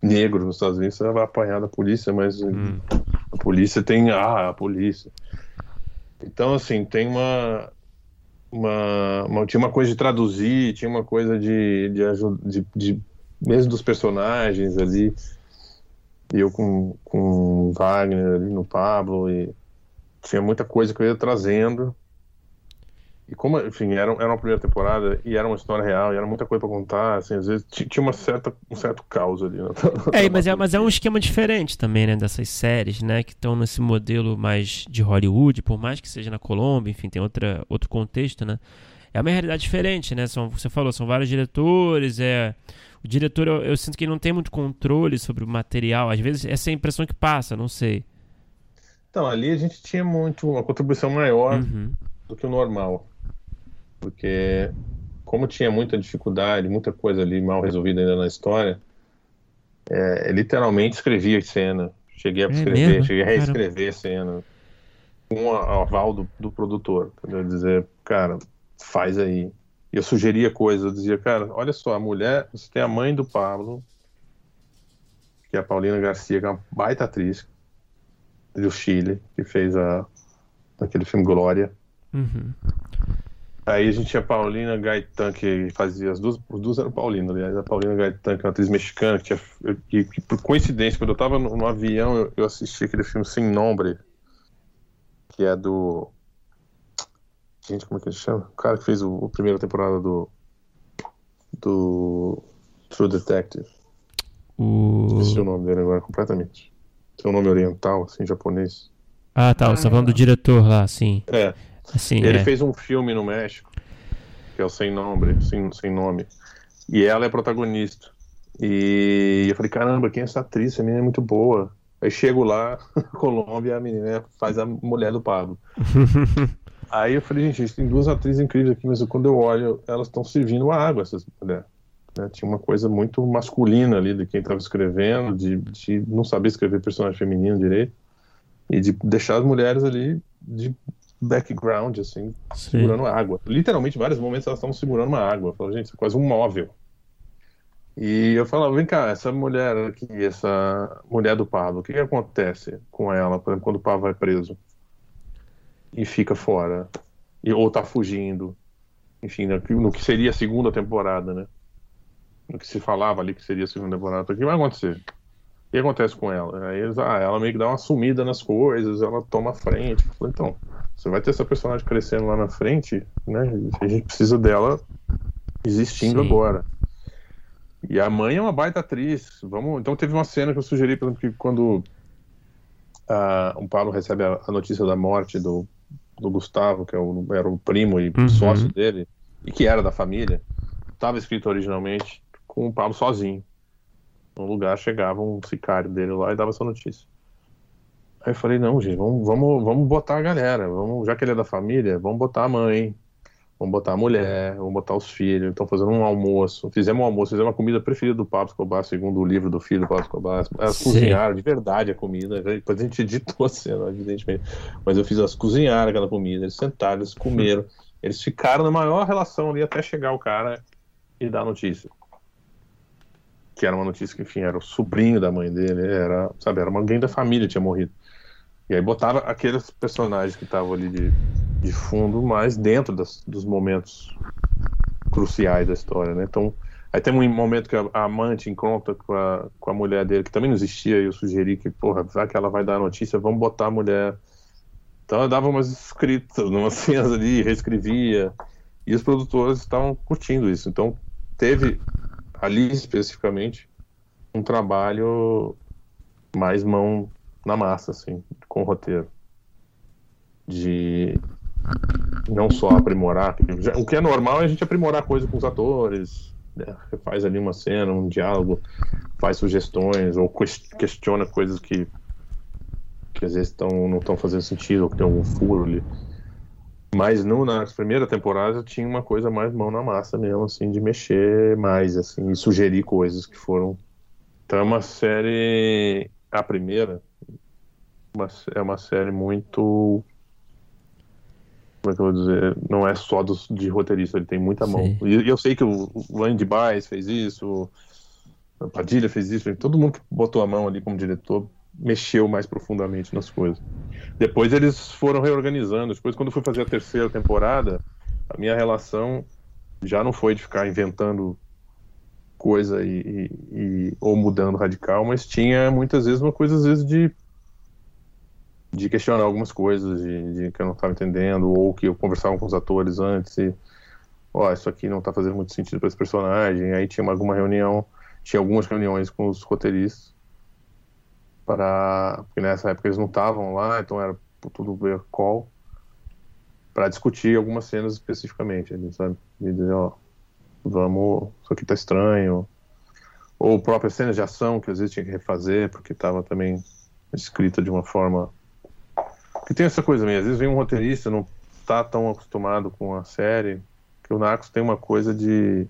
H: negro nos Estados Unidos, você vai apanhar da polícia, mas hum. a polícia tem. Ah, a polícia. Então, assim, tem uma, uma, uma, Tinha uma coisa de traduzir, tinha uma coisa de, de, de, de mesmo dos personagens ali. E eu com, com Wagner ali no Pablo, e tinha muita coisa que eu ia trazendo e como, enfim, era, era uma primeira temporada e era uma história real e era muita coisa para contar, assim, às vezes tinha uma certa, um certo caos ali. Né?
B: É, mas é, mas é um esquema diferente também, né, dessas séries, né, que estão nesse modelo mais de Hollywood, por mais que seja na Colômbia, enfim, tem outra, outro contexto, né. É uma realidade diferente, né, são, você falou, são vários diretores, é... O diretor, eu, eu sinto que ele não tem muito controle sobre o material, às vezes essa é a impressão que passa, não sei.
H: Então, ali a gente tinha muito, uma contribuição maior uhum. Do que o normal porque como tinha muita dificuldade, muita coisa ali mal resolvida ainda na história, é, literalmente escrevia cena. Cheguei a é escrever, mesmo? cheguei a reescrever a cena com o aval do, do produtor, entendeu? Dizer, cara, faz aí. Eu sugeria coisas, eu dizia, cara, olha só, a mulher, você tem a mãe do Pablo, que é a Paulina Garcia, que é uma baita atriz do Chile, que fez a, aquele filme Glória. Uhum. Aí a gente tinha a Paulina Gaetan, que fazia as duas, os duas eram Paulina, aliás, a Paulina Gaetan, que é uma atriz mexicana, que, tinha, que, que por coincidência, quando eu tava no, no avião, eu, eu, assisti aquele filme Sem Nombre, que é do. Gente, como é que ele chama? O cara que fez o, a primeira temporada do. do. True Detective.
B: O...
H: Esqueci o nome dele agora completamente. Tem um nome oriental, assim, japonês.
B: Ah, tá. Você tá falando do diretor lá, sim.
H: É.
B: Assim,
H: ele
B: é.
H: fez um filme no México, que é o Sem Nome, sem, sem Nome. E ela é protagonista. E eu falei, caramba, quem é essa atriz? Essa menina é muito boa. Aí chego lá, Colômbia, a menina faz a mulher do Pablo. Aí eu falei, gente, tem duas atrizes incríveis aqui, mas quando eu olho, elas estão servindo água, essas mulheres. Né? Tinha uma coisa muito masculina ali de quem estava escrevendo, de, de não saber escrever personagem feminino direito, e de deixar as mulheres ali de background, assim, Sim. segurando água. Literalmente, vários momentos elas estavam segurando uma água. Eu falei, gente, isso é quase um móvel. E eu falava, vem cá, essa mulher aqui, essa mulher do Pablo, o que, que acontece com ela, por exemplo, quando o Pablo vai preso e fica fora, e, ou tá fugindo, enfim, no, no que seria a segunda temporada, né? No que se falava ali que seria a segunda temporada, o que vai acontecer? O que acontece com ela? Aí eles, ah, ela meio que dá uma sumida nas coisas, ela toma frente. Eu falei, então, você vai ter essa personagem crescendo lá na frente, né? A gente precisa dela existindo Sim. agora. E a mãe é uma baita atriz. Vamos, então teve uma cena que eu sugeri, por exemplo, que quando uh, o Paulo recebe a, a, notícia da morte do, do Gustavo, que é o, era o primo e uhum. sócio dele, e que era da família, estava escrito originalmente com o Paulo sozinho. No lugar chegava um sicário dele lá e dava essa notícia. Aí eu falei, não, gente, vamos, vamos, vamos botar a galera. Vamos, já que ele é da família, vamos botar a mãe, Vamos botar a mulher, vamos botar os filhos, estão fazendo um almoço. Fizemos um almoço, fizemos a comida preferida do Pablo Escobar, segundo o livro do filho do Pablo Escobar. Elas Sim. cozinharam de verdade a comida. Depois a gente editou a cena, evidentemente. Mas eu fiz elas cozinharam aquela comida, eles sentaram, eles comeram. Eles ficaram na maior relação ali até chegar o cara e dar a notícia. Que era uma notícia que, enfim, era o sobrinho da mãe dele, era, sabe, era alguém da família que tinha morrido. E aí botava aqueles personagens que estavam ali de, de fundo mais dentro das, dos momentos cruciais da história, né? Então, aí tem um momento que a, a amante encontra com a, com a mulher dele, que também não existia, e eu sugeri que, porra, já que ela vai dar a notícia, vamos botar a mulher. Então eu dava umas escritas, umas cenas ali, reescrevia, e os produtores estavam curtindo isso. Então teve ali especificamente um trabalho mais mão na massa, assim, com o roteiro. De não só aprimorar, o que é normal é a gente aprimorar coisa com os atores, né? faz ali uma cena, um diálogo, faz sugestões ou questiona coisas que, que às vezes tão, não estão fazendo sentido ou que tem algum furo ali. Mas no, na primeira temporada tinha uma coisa mais mão na massa mesmo, assim, de mexer mais, assim, e sugerir coisas que foram. Então é uma série. A primeira uma, é uma série muito. Como é que eu vou dizer? Não é só dos, de roteirista, ele tem muita mão. E, e, eu sei que o, o Andy Baez fez isso, o Padilha fez isso, todo mundo que botou a mão ali como diretor mexeu mais profundamente nas coisas. Depois eles foram reorganizando. Depois, quando eu fui fazer a terceira temporada, a minha relação já não foi de ficar inventando coisa e, e, e, ou mudando radical, mas tinha muitas vezes uma coisa às vezes de de questionar algumas coisas de, de que eu não estava entendendo ou que eu conversava com os atores antes e ó, oh, isso aqui não está fazendo muito sentido para esse personagem. Aí tinha alguma reunião, tinha algumas reuniões com os roteiristas para porque nessa época eles não estavam lá, então era tudo ver call para discutir algumas cenas especificamente, ali, sabe? E dizer, ó, vamos, isso aqui tá estranho. Ou próprias cenas de ação que às vezes tinha que refazer porque estava também escrita de uma forma que tem essa coisa mesmo, às vezes vem um roteirista, não tá tão acostumado com a série, que o Narcos tem uma coisa de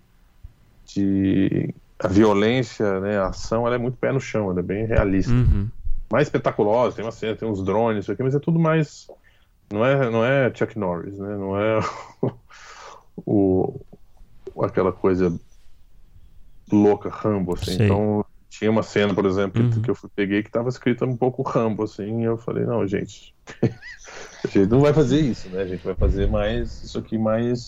H: de a violência, né, a ação, ela é muito pé no chão, ela é bem realista.
B: Uhum.
H: Mais espetaculosa, tem uma cena, tem uns drones, isso aqui, mas é tudo mais não é não é Chuck Norris, né? Não é o aquela coisa louca Rambo assim. Sei. Então tinha uma cena, por exemplo, uhum. que eu peguei que estava escrita um pouco Rambo, assim, e eu falei, não, gente, a gente não vai fazer isso, né? A gente vai fazer mais isso aqui mais.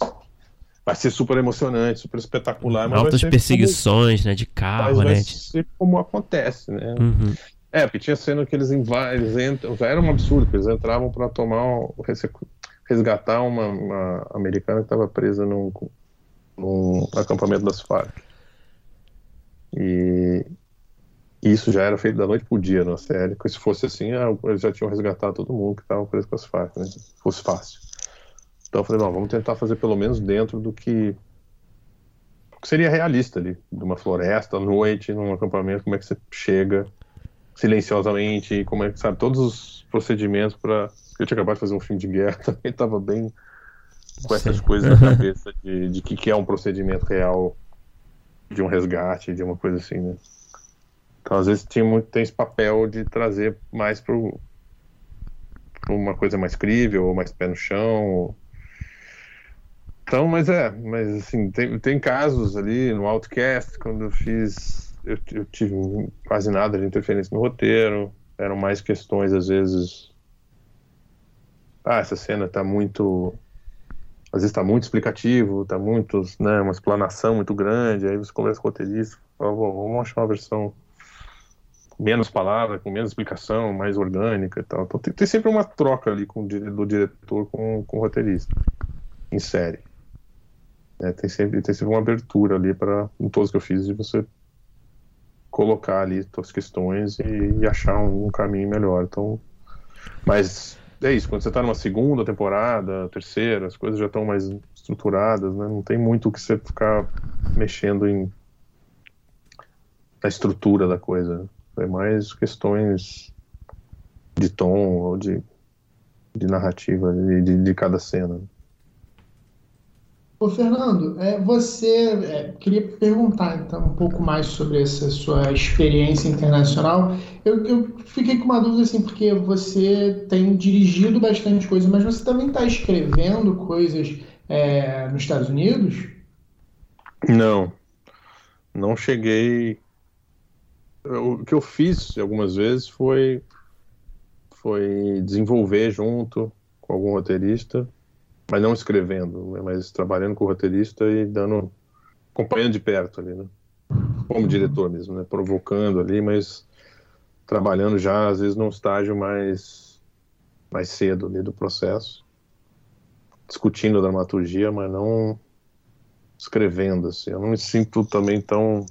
H: Vai ser super emocionante, super espetacular. Mas
B: Altas perseguições, como... né? De carro,
H: mas
B: né?
H: Vai ser como acontece, né?
B: Uhum.
H: É, porque tinha cena que eles, eles entram. Já era um absurdo, eles entravam para tomar. resgatar uma, uma americana que estava presa num, num acampamento das Farc. E, e isso já era feito da noite pro dia na série. Porque se fosse assim, ah, eles já tinham resgatado todo mundo que estava preso com as Farc, né? Se fosse fácil. Então eu falei, não, vamos tentar fazer pelo menos dentro do que, que seria realista ali. De uma floresta, à noite, num acampamento, como é que você chega silenciosamente, como é que, sabe, todos os procedimentos para Eu tinha acabado de fazer um filme de guerra, também estava bem com essas Sim. coisas na cabeça de, de que, que é um procedimento real de um resgate, de uma coisa assim, né? Então, às vezes, tinha muito, tem esse papel de trazer mais para uma coisa mais crível, ou mais pé no chão. Então, mas é, mas assim, tem, tem casos ali no Outcast, quando eu fiz, eu, eu tive quase nada de interferência no roteiro, eram mais questões, às vezes. Ah, essa cena tá muito. Às vezes tá muito explicativo, tá muito, né, uma explanação muito grande, aí você conversa com o roteirista, fala, vamos achar uma versão menos palavra, com menos explicação, mais orgânica e tal. Então tem, tem sempre uma troca ali com, do diretor com, com o roteirista, em série. É, tem, sempre, tem sempre uma abertura ali para, em todos que eu fiz, de você colocar ali suas questões e, e achar um, um, caminho melhor. Então, mas é isso, quando você está numa segunda temporada, terceira, as coisas já estão mais estruturadas, né? não tem muito o que você ficar mexendo em na estrutura da coisa. Né? É mais questões de tom ou de, de narrativa de, de, de cada cena.
C: Ô, Fernando, é, você é, queria perguntar então um pouco mais sobre essa sua experiência internacional. Eu, eu fiquei com uma dúvida assim, porque você tem dirigido bastante coisa, mas você também está escrevendo coisas é, nos Estados Unidos?
H: Não, não cheguei. O que eu fiz algumas vezes foi foi desenvolver junto com algum roteirista mas não escrevendo, mas trabalhando com o roteirista e dando, acompanhando de perto ali, né? Como diretor mesmo, né? Provocando ali, mas trabalhando já às vezes num estágio mais mais cedo ali do processo, discutindo a dramaturgia, mas não escrevendo assim. Eu não me sinto também tão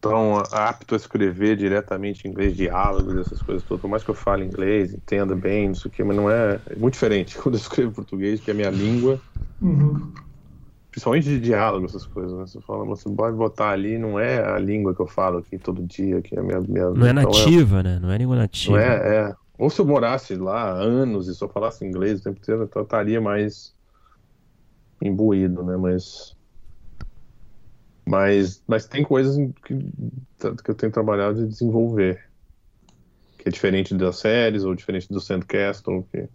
H: tão apto a escrever diretamente em inglês, diálogos, essas coisas todas. Por mais que eu fale inglês, entenda bem, não sei o que, mas não é, é muito diferente quando eu escrevo português, que é a minha língua.
C: Uhum.
H: Principalmente de diálogo, essas coisas, né? Você fala, você pode botar ali, não é a língua que eu falo aqui todo dia, que é a minha, minha
B: Não é então nativa, é, né? Não é língua nativa.
H: Não é, é. Ou se eu morasse lá há anos e só falasse inglês o tempo inteiro, então eu estaria mais imbuído, né? Mas mas, mas tem coisas que, que eu tenho trabalhado de desenvolver, que é diferente das séries, ou diferente do Sandcastle, que,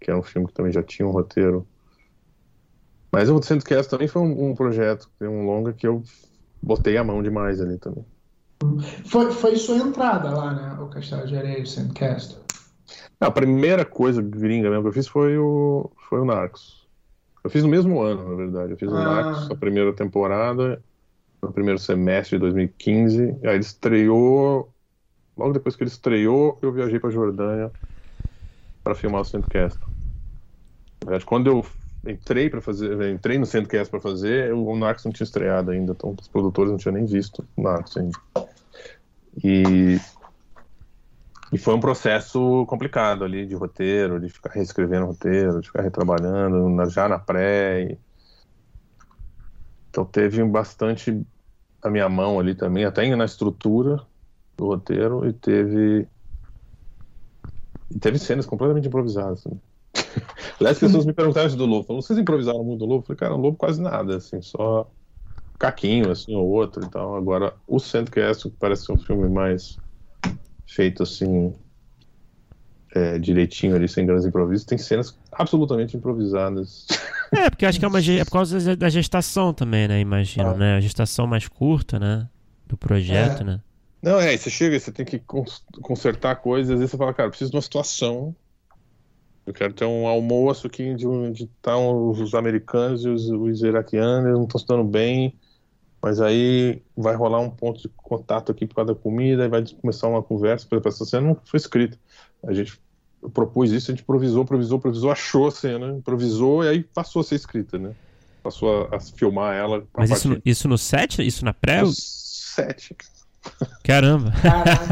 H: que é um filme que também já tinha um roteiro. Mas o Sandcastle também foi um, um projeto, um longa que eu botei a mão demais ali também.
C: Foi, foi sua entrada lá, né? O Castelo de Areia, o Sandcastle.
H: A primeira coisa gringa mesmo que eu fiz foi o, foi o Narcos. Eu fiz no mesmo ano, na verdade. Eu fiz ah. o Narcos, a primeira temporada, no primeiro semestre de 2015. Aí ele estreou. Logo depois que ele estreou, eu viajei para Jordânia para filmar o Centrocast. Quando eu entrei para fazer, entrei no Centrocast para fazer, o Narcos não tinha estreado ainda, então os produtores não tinham nem visto o Narcos ainda. E e foi um processo complicado ali de roteiro, de ficar reescrevendo roteiro, de ficar retrabalhando já na pré. Então teve bastante a minha mão ali também, até na estrutura do roteiro, e teve. E teve cenas completamente improvisadas. Né? Aliás, as pessoas me perguntaram isso do Lobo. Falaram, vocês improvisaram muito do Lobo? Eu falei, cara, o Lobo quase nada, assim, só caquinho, assim, ou outro e tal. Agora, o Sandcast, que parece ser um filme mais feito, assim, é, direitinho ali, sem grandes improvisos, tem cenas absolutamente improvisadas.
B: É, porque acho que é, uma, é por causa da gestação também, né? Imagino, ah. né? A gestação mais curta, né? Do projeto, é. né?
H: Não, é, você chega, você tem que consertar coisas, às vezes você fala, cara, preciso de uma situação. Eu quero ter um almoço aqui de onde estão os americanos e os, os iraquianos, eles não estão se dando bem, mas aí vai rolar um ponto de contato aqui por causa da comida, e vai começar uma conversa, por exemplo, essa cena não foi escrita. A gente propus isso, a gente improvisou, improvisou, improvisou, achou a cena, improvisou e aí passou a ser escrita, né? Passou a, a filmar ela.
B: Mas isso no, isso no set? Isso na pré? No
H: set.
B: Caramba.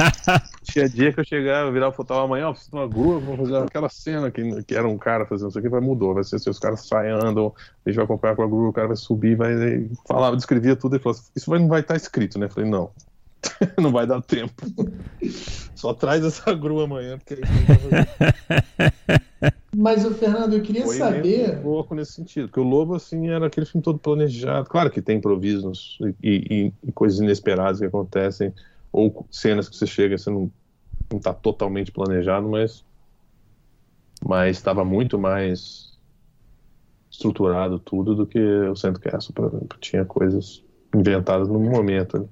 H: Tinha dia que eu chegava, eu virava foto amanhã, ó, preciso de uma grua, vou fazer aquela cena que, que era um cara fazendo isso aqui, vai mudou, vai ser assim, os caras saem, andam, a gente vai acompanhar com a grua, o cara vai subir, vai falava, descrevia tudo e falou assim, isso vai, não vai estar escrito, né? Eu falei, não, não vai dar tempo. Só traz essa grua amanhã, porque
C: Mas o Fernando, eu queria Foi saber.
H: Pouco nesse sentido, porque o Lobo assim era aquele filme todo planejado. Claro que tem improvisos e, e, e coisas inesperadas que acontecem, ou cenas que você chega você não, não tá totalmente planejado, mas mas estava muito mais estruturado tudo do que o Centro Castle, por exemplo. Tinha coisas inventadas no momento.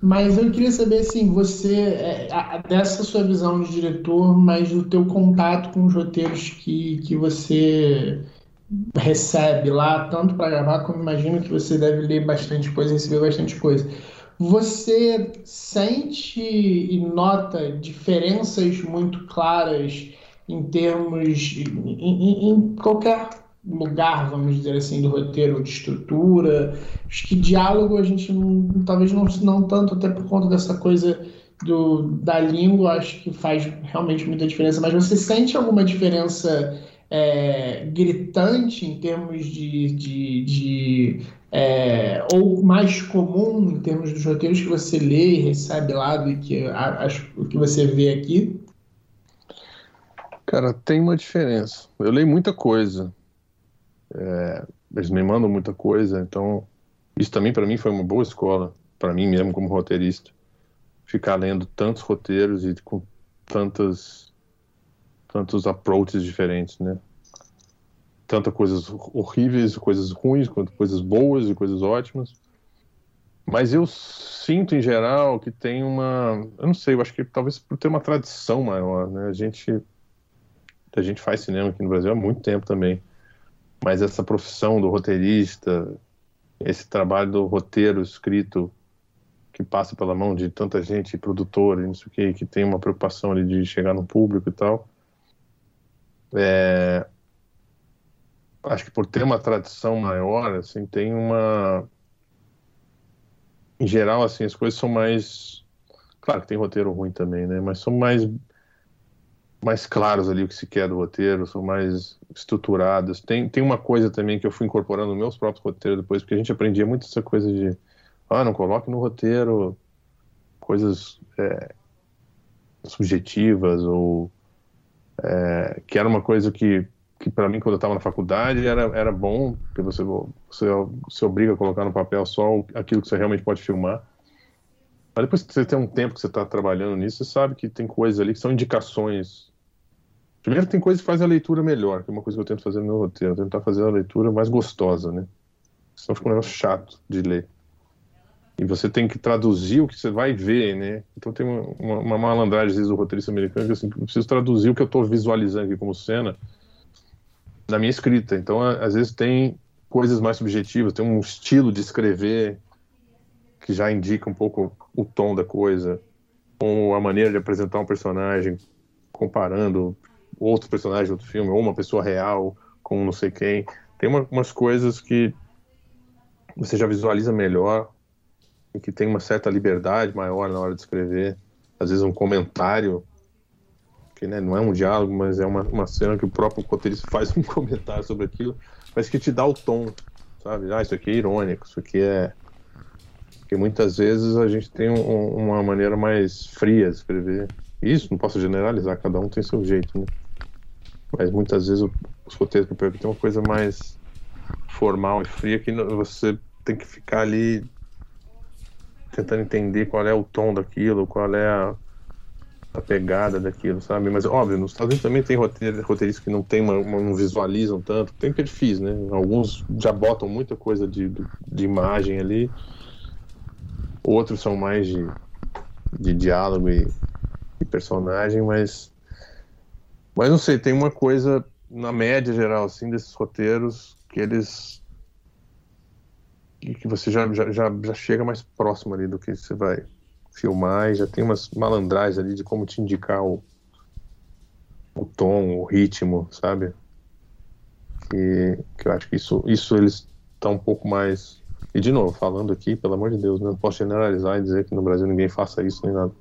C: Mas eu queria saber, assim, você, é, dessa sua visão de diretor, mas do teu contato com os roteiros que, que você recebe lá, tanto para gravar, como imagino que você deve ler bastante coisa, receber bastante coisa. Você sente e nota diferenças muito claras em termos, em, em, em qualquer lugar, vamos dizer assim, do roteiro, de estrutura. Acho que diálogo a gente não, talvez não, não tanto, até por conta dessa coisa do, da língua, acho que faz realmente muita diferença. Mas você sente alguma diferença é, gritante em termos de. de, de é, ou mais comum em termos dos roteiros que você lê e recebe lá do que, a, a, o que você vê aqui?
H: Cara, tem uma diferença. Eu leio muita coisa. É, eles me mandam muita coisa, então isso também para mim foi uma boa escola, para mim mesmo como roteirista. Ficar lendo tantos roteiros e com tantas tantos approaches diferentes, né? Tantas coisas horríveis, coisas ruins, quanto coisas boas e coisas ótimas. Mas eu sinto em geral que tem uma, eu não sei, eu acho que talvez por ter uma tradição maior, né? A gente a gente faz cinema aqui no Brasil há muito tempo também. Mas essa profissão do roteirista, esse trabalho do roteiro escrito que passa pela mão de tanta gente, produtor e não sei o que, que tem uma preocupação ali de chegar no público e tal. É... Acho que por ter uma tradição maior, assim, tem uma... Em geral, assim, as coisas são mais... Claro que tem roteiro ruim também, né? Mas são mais mais claros ali o que se quer do roteiro, são mais estruturados. Tem, tem uma coisa também que eu fui incorporando nos meus próprios roteiros depois, porque a gente aprendia muito essa coisa de, ah, não coloque no roteiro coisas é, subjetivas ou é, que era uma coisa que, que para mim quando eu estava na faculdade era, era bom, porque você, você se obriga a colocar no papel só aquilo que você realmente pode filmar. Mas depois que você tem um tempo que você está trabalhando nisso, você sabe que tem coisas ali que são indicações Primeiro tem coisa que faz a leitura melhor, que é uma coisa que eu tento fazer no meu roteiro, tentar fazer a leitura mais gostosa, né? Senão fica um negócio chato de ler. E você tem que traduzir o que você vai ver, né? Então tem uma, uma, malandragem, às vezes, do roteirista americano, que assim, eu preciso traduzir o que eu estou visualizando aqui como cena na minha escrita. Então, às vezes tem coisas mais subjetivas, tem um estilo de escrever que já indica um pouco o tom da coisa, ou a maneira de apresentar um personagem, comparando outro personagem do filme, ou uma pessoa real com não sei quem. Tem uma, umas coisas que você já visualiza melhor e que tem uma certa liberdade maior na hora de escrever. Às vezes um comentário, que né, não é um diálogo, mas é uma, uma cena que o próprio roteirista faz um comentário sobre aquilo, mas que te dá o tom, sabe? Ah, isso aqui é irônico, isso aqui é... Porque muitas vezes a gente tem um, uma maneira mais fria de escrever. Isso, não posso generalizar, cada um tem seu jeito, né? Mas muitas vezes os roteiros que eu pego tem uma coisa mais formal e fria que você tem que ficar ali tentando entender qual é o tom daquilo, qual é a, a pegada daquilo, sabe? Mas óbvio, nos Estados Unidos também tem roteiristas que não tem uma, uma, não visualizam tanto, tem perfis, né? Alguns já botam muita coisa de, de imagem ali, outros são mais de, de diálogo e, e personagem, mas mas não sei, tem uma coisa na média geral assim desses roteiros que eles que você já, já, já, chega mais próximo ali do que você vai filmar e já tem umas malandragens ali de como te indicar o, o tom, o ritmo, sabe? Que, que eu acho que isso, isso eles estão um pouco mais. E de novo, falando aqui, pelo amor de Deus, né? não posso generalizar e dizer que no Brasil ninguém faça isso nem nada.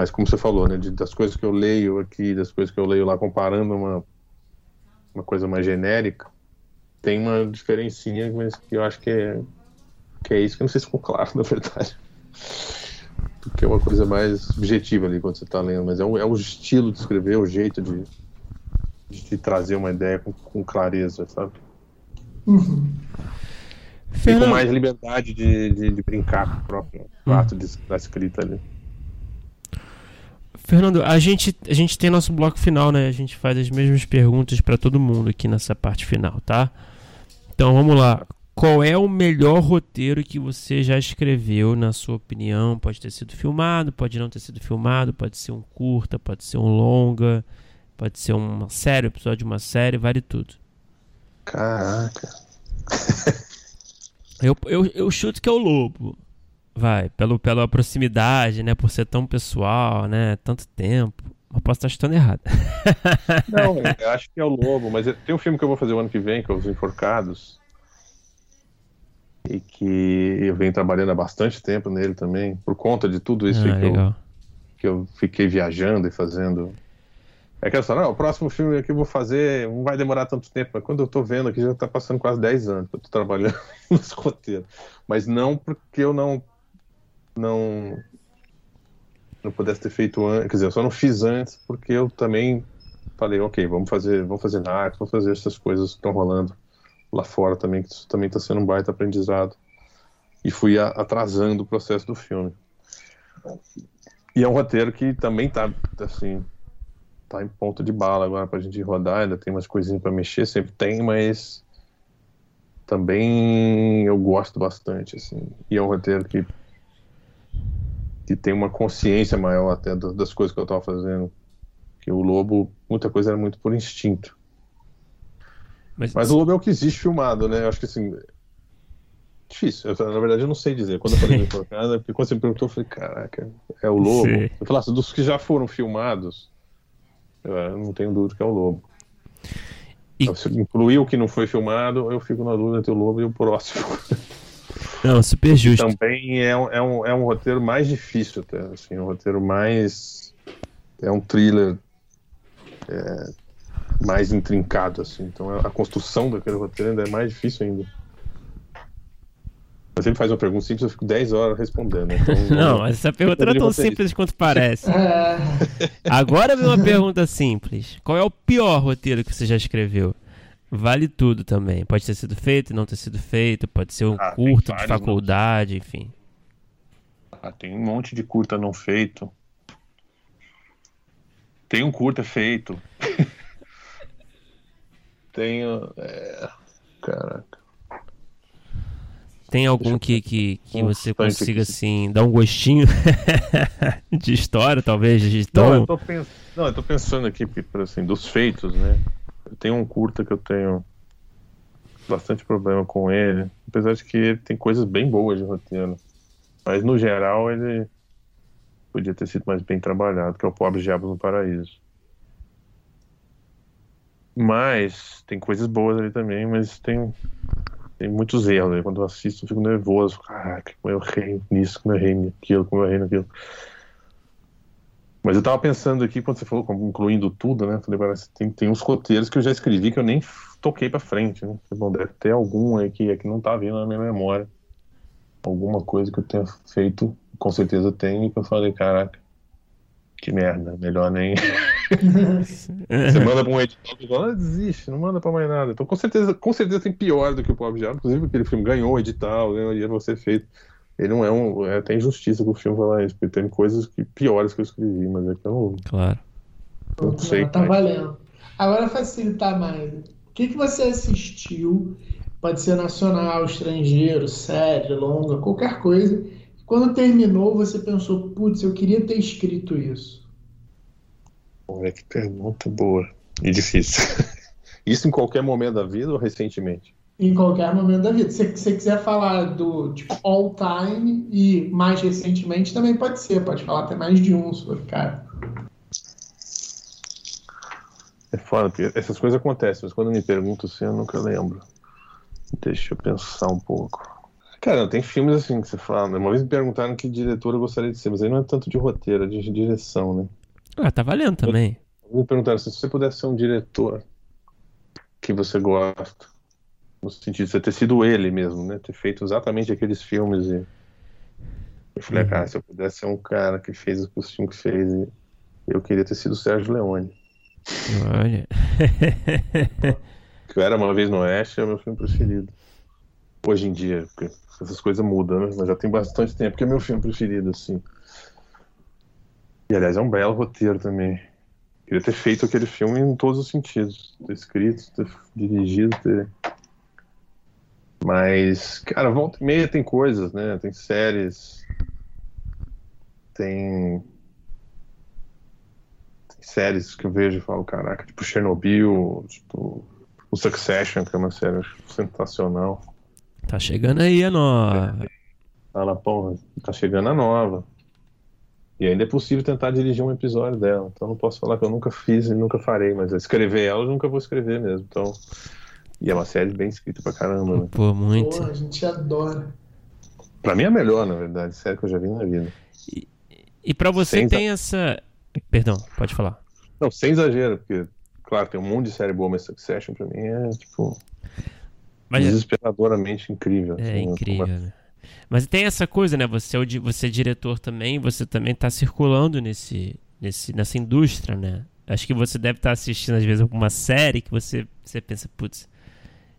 H: Mas como você falou, né, de, das coisas que eu leio aqui, das coisas que eu leio lá, comparando uma, uma coisa mais genérica, tem uma diferencinha, mas que eu acho que é, que é isso, que eu não sei se ficou claro, na verdade. Porque é uma coisa mais objetiva ali quando você está lendo, mas é o, é o estilo de escrever, o jeito de, de trazer uma ideia com, com clareza, sabe?
C: Uhum.
H: E com mais liberdade de, de, de brincar com o próprio uhum. ato de, da escrita ali.
B: Fernando, a gente, a gente tem nosso bloco final, né? A gente faz as mesmas perguntas para todo mundo aqui nessa parte final, tá? Então vamos lá. Qual é o melhor roteiro que você já escreveu, na sua opinião? Pode ter sido filmado, pode não ter sido filmado, pode ser um curta, pode ser um longa, pode ser uma série, um episódio de uma série, vale tudo.
H: Caraca.
B: eu, eu, eu chuto que é o Lobo. Vai, pelo, pela proximidade, né? Por ser tão pessoal, né? Tanto tempo. Mas posso estar chutando errado.
H: Não, eu acho que é o Lobo, mas tem um filme que eu vou fazer o ano que vem, que é Os Enforcados. E que eu venho trabalhando há bastante tempo nele também, por conta de tudo isso ah, que, eu, que eu fiquei viajando e fazendo. É aquela história, não, o próximo filme que eu vou fazer não vai demorar tanto tempo, mas quando eu tô vendo aqui já tá passando quase 10 anos que eu tô trabalhando nesse roteiro. Mas não porque eu não não não pudesse ter feito antes, quer dizer, eu só não fiz antes porque eu também falei, ok, vamos fazer, vamos fazer narcos, vamos fazer essas coisas que estão rolando lá fora também, que isso também está sendo um baita aprendizado. E fui a, atrasando o processo do filme. E é um roteiro que também tá, assim, tá em ponto de bala agora pra gente rodar, ainda tem umas coisinhas para mexer, sempre tem, mas também eu gosto bastante, assim. E é um roteiro que que tem uma consciência maior até das coisas que eu estava fazendo. Que o Lobo, muita coisa era muito por instinto. Mas, Mas o Lobo é o que existe filmado, né? Eu acho que assim. Difícil. Eu, na verdade, eu não sei dizer. Quando eu falei de cara, porque quando você me perguntou, eu falei, caraca, é o Lobo. Sim. Eu falasse, assim, dos que já foram filmados, eu não tenho dúvida que é o Lobo. E... Então, se incluir o que não foi filmado, eu fico na dúvida entre o Lobo e o próximo.
B: Não, super justo.
H: Também é, um, é, um, é um roteiro mais difícil, até, assim, um roteiro mais. É um thriller é, mais intrincado, assim. Então a construção daquele roteiro ainda é mais difícil ainda. Mas ele faz uma pergunta simples, eu fico 10 horas respondendo. Então,
B: não, mas essa pergunta não é tão simples quanto parece. É. Agora vem uma pergunta simples. Qual é o pior roteiro que você já escreveu? Vale tudo também. Pode ter sido feito e não ter sido feito, pode ser um ah, curto de faculdade, enfim.
H: Ah, tem um monte de curta não feito. Tem um curta feito. Tenho. É... Caraca.
B: Tem algum que, que, que você consiga, aqui. assim, dar um gostinho de história, talvez, de
H: tom? Não, eu tô, pens... não, eu tô pensando aqui, assim, dos feitos, né? Tem um curta que eu tenho bastante problema com ele, apesar de que ele tem coisas bem boas de roteiro. Mas no geral ele podia ter sido mais bem trabalhado, que é o Pobre Diabos no Paraíso. Mas tem coisas boas ali também, mas tem, tem muitos erros. Quando eu assisto, eu fico nervoso. Caraca, como eu errei nisso, como eu errei naquilo, como eu errei naquilo. Mas eu tava pensando aqui, quando você falou, incluindo tudo, né? Falei, parece tem, tem uns roteiros que eu já escrevi que eu nem toquei pra frente, né? Bom, deve ter algum aí que, que não tá vindo na minha memória. Alguma coisa que eu tenha feito, com certeza tem, que eu falei, caraca, que merda, melhor nem. você manda pra um editor e fala, ah, desiste, não manda pra mais nada. Então com certeza, com certeza tem pior do que o Pobre Diabo. Inclusive, aquele filme ganhou o edital, ganhou dinheiro pra ser feito ele não é um. É até injustiça com o filme falar isso, porque tem coisas que, piores que eu escrevi, mas é que eu não.
B: Claro.
H: Não sei.
C: Tá valendo. Agora facilitar mais. O que, que você assistiu? Pode ser nacional, estrangeiro, série, longa, qualquer coisa. Quando terminou, você pensou, putz, eu queria ter escrito isso.
H: Olha que pergunta boa e difícil. Isso em qualquer momento da vida ou recentemente?
C: Em qualquer momento da vida. Se você quiser falar do tipo, all time e mais recentemente, também pode ser. Pode falar até mais de um, sobre cara.
H: É foda, porque essas coisas acontecem, mas quando me pergunto assim, eu nunca lembro. Deixa eu pensar um pouco. Cara, tem filmes assim que você fala. Né? Uma vez me perguntaram que diretor eu gostaria de ser, mas aí não é tanto de roteiro, é de direção, né?
B: Ah, tá valendo também.
H: Me perguntaram assim, se você pudesse ser um diretor que você gosta, no sentido de você ter sido ele mesmo, né? Ter feito exatamente aqueles filmes e eu falei, uhum. cara, se eu pudesse ser um cara que fez o filme que fez, eu queria ter sido o Sérgio Leone.
B: Olha.
H: que eu era uma vez no Oeste, é o meu filme preferido. Hoje em dia, porque essas coisas mudam, né? Mas já tem bastante tempo que é meu filme preferido, assim. E aliás, é um belo roteiro também. Queria ter feito aquele filme em todos os sentidos. Ter escrito, ter dirigido, ter mas, cara, volta e meia tem coisas, né? Tem séries. Tem. Tem séries que eu vejo e falo, caraca, tipo Chernobyl, tipo. O Succession, que é uma série sensacional.
B: Tá chegando aí a nova.
H: Tá, na, porra, tá chegando a nova. E ainda é possível tentar dirigir um episódio dela. Então não posso falar que eu nunca fiz e nunca farei, mas escrever ela eu nunca vou escrever mesmo. Então e é uma série bem escrita pra caramba, né?
B: Pô, muito. Pô,
C: a gente adora.
H: Pra mim é a melhor, na verdade, série que eu já vi na vida.
B: E, e pra você sem tem essa. Perdão, pode falar.
H: Não, sem exagero, porque, claro, tem um monte de série boa, mas Succession pra mim é, tipo. Mas, é- desesperadoramente incrível.
B: É assim, incrível, né? Mas tem essa coisa, né? Você é, você é diretor também, você também tá circulando nesse, nesse, nessa indústria, né? Acho que você deve estar assistindo, às vezes, alguma série que você, você pensa, putz,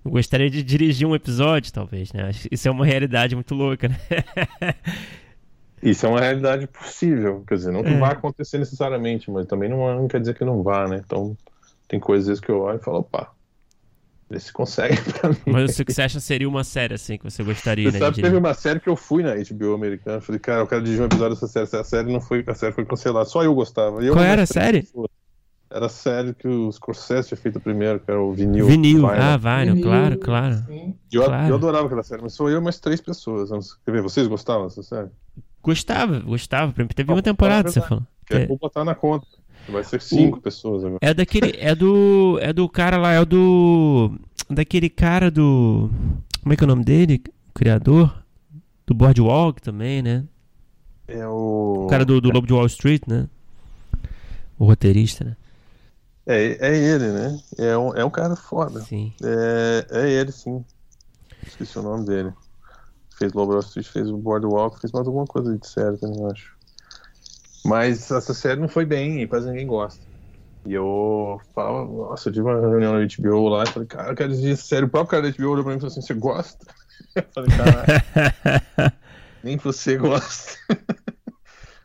B: eu gostaria de dirigir um episódio, talvez, né? Isso é uma realidade muito louca, né?
H: Isso é uma realidade possível, quer dizer, não que é. vai acontecer necessariamente, mas também não, não, quer dizer que não vá, né? Então, tem coisas que eu olho e falo, opa, vê se consegue pra mim.
B: Mas o que você acha seria uma série, assim, que você gostaria,
H: você né? Sabe, teve uma série que eu fui na HBO americana, falei, cara, eu quero dirigir um episódio dessa série, a série não foi, a série foi cancelada, só eu gostava. Eu
B: Qual era a série? Pessoas.
H: Era a série que o Scorsese tinha feito primeiro, que era o Vinil.
B: Vinil, ah, Vinyl, claro, claro.
H: Eu,
B: claro.
H: eu adorava aquela série, mas sou eu mais três pessoas. Quer ver, vocês gostavam dessa série?
B: Gostava, gostava. Teve uma temporada, você falou.
H: É, vou botar na conta. Vai ser cinco o... pessoas agora.
B: É daquele. É do. É do cara lá, é do. Daquele cara do. Como é que é o nome dele? O criador? Do Boardwalk também, né?
H: É o.
B: O cara do, do Lobo de Wall Street, né? O roteirista, né?
H: É, é ele, né? É um, é um cara foda.
B: Sim.
H: É, é ele, sim. Esqueci o nome dele fez Lobo Street, fez o Boardwalk, fez mais alguma coisa de série também, eu acho. Mas essa série não foi bem e quase ninguém gosta. E eu falava, nossa, eu tive uma reunião na HBO lá e falei, cara, eu quero dizer sério. O próprio cara da HBO olhou pra mim e falou assim: você gosta? Eu falei, cara, nem você gosta.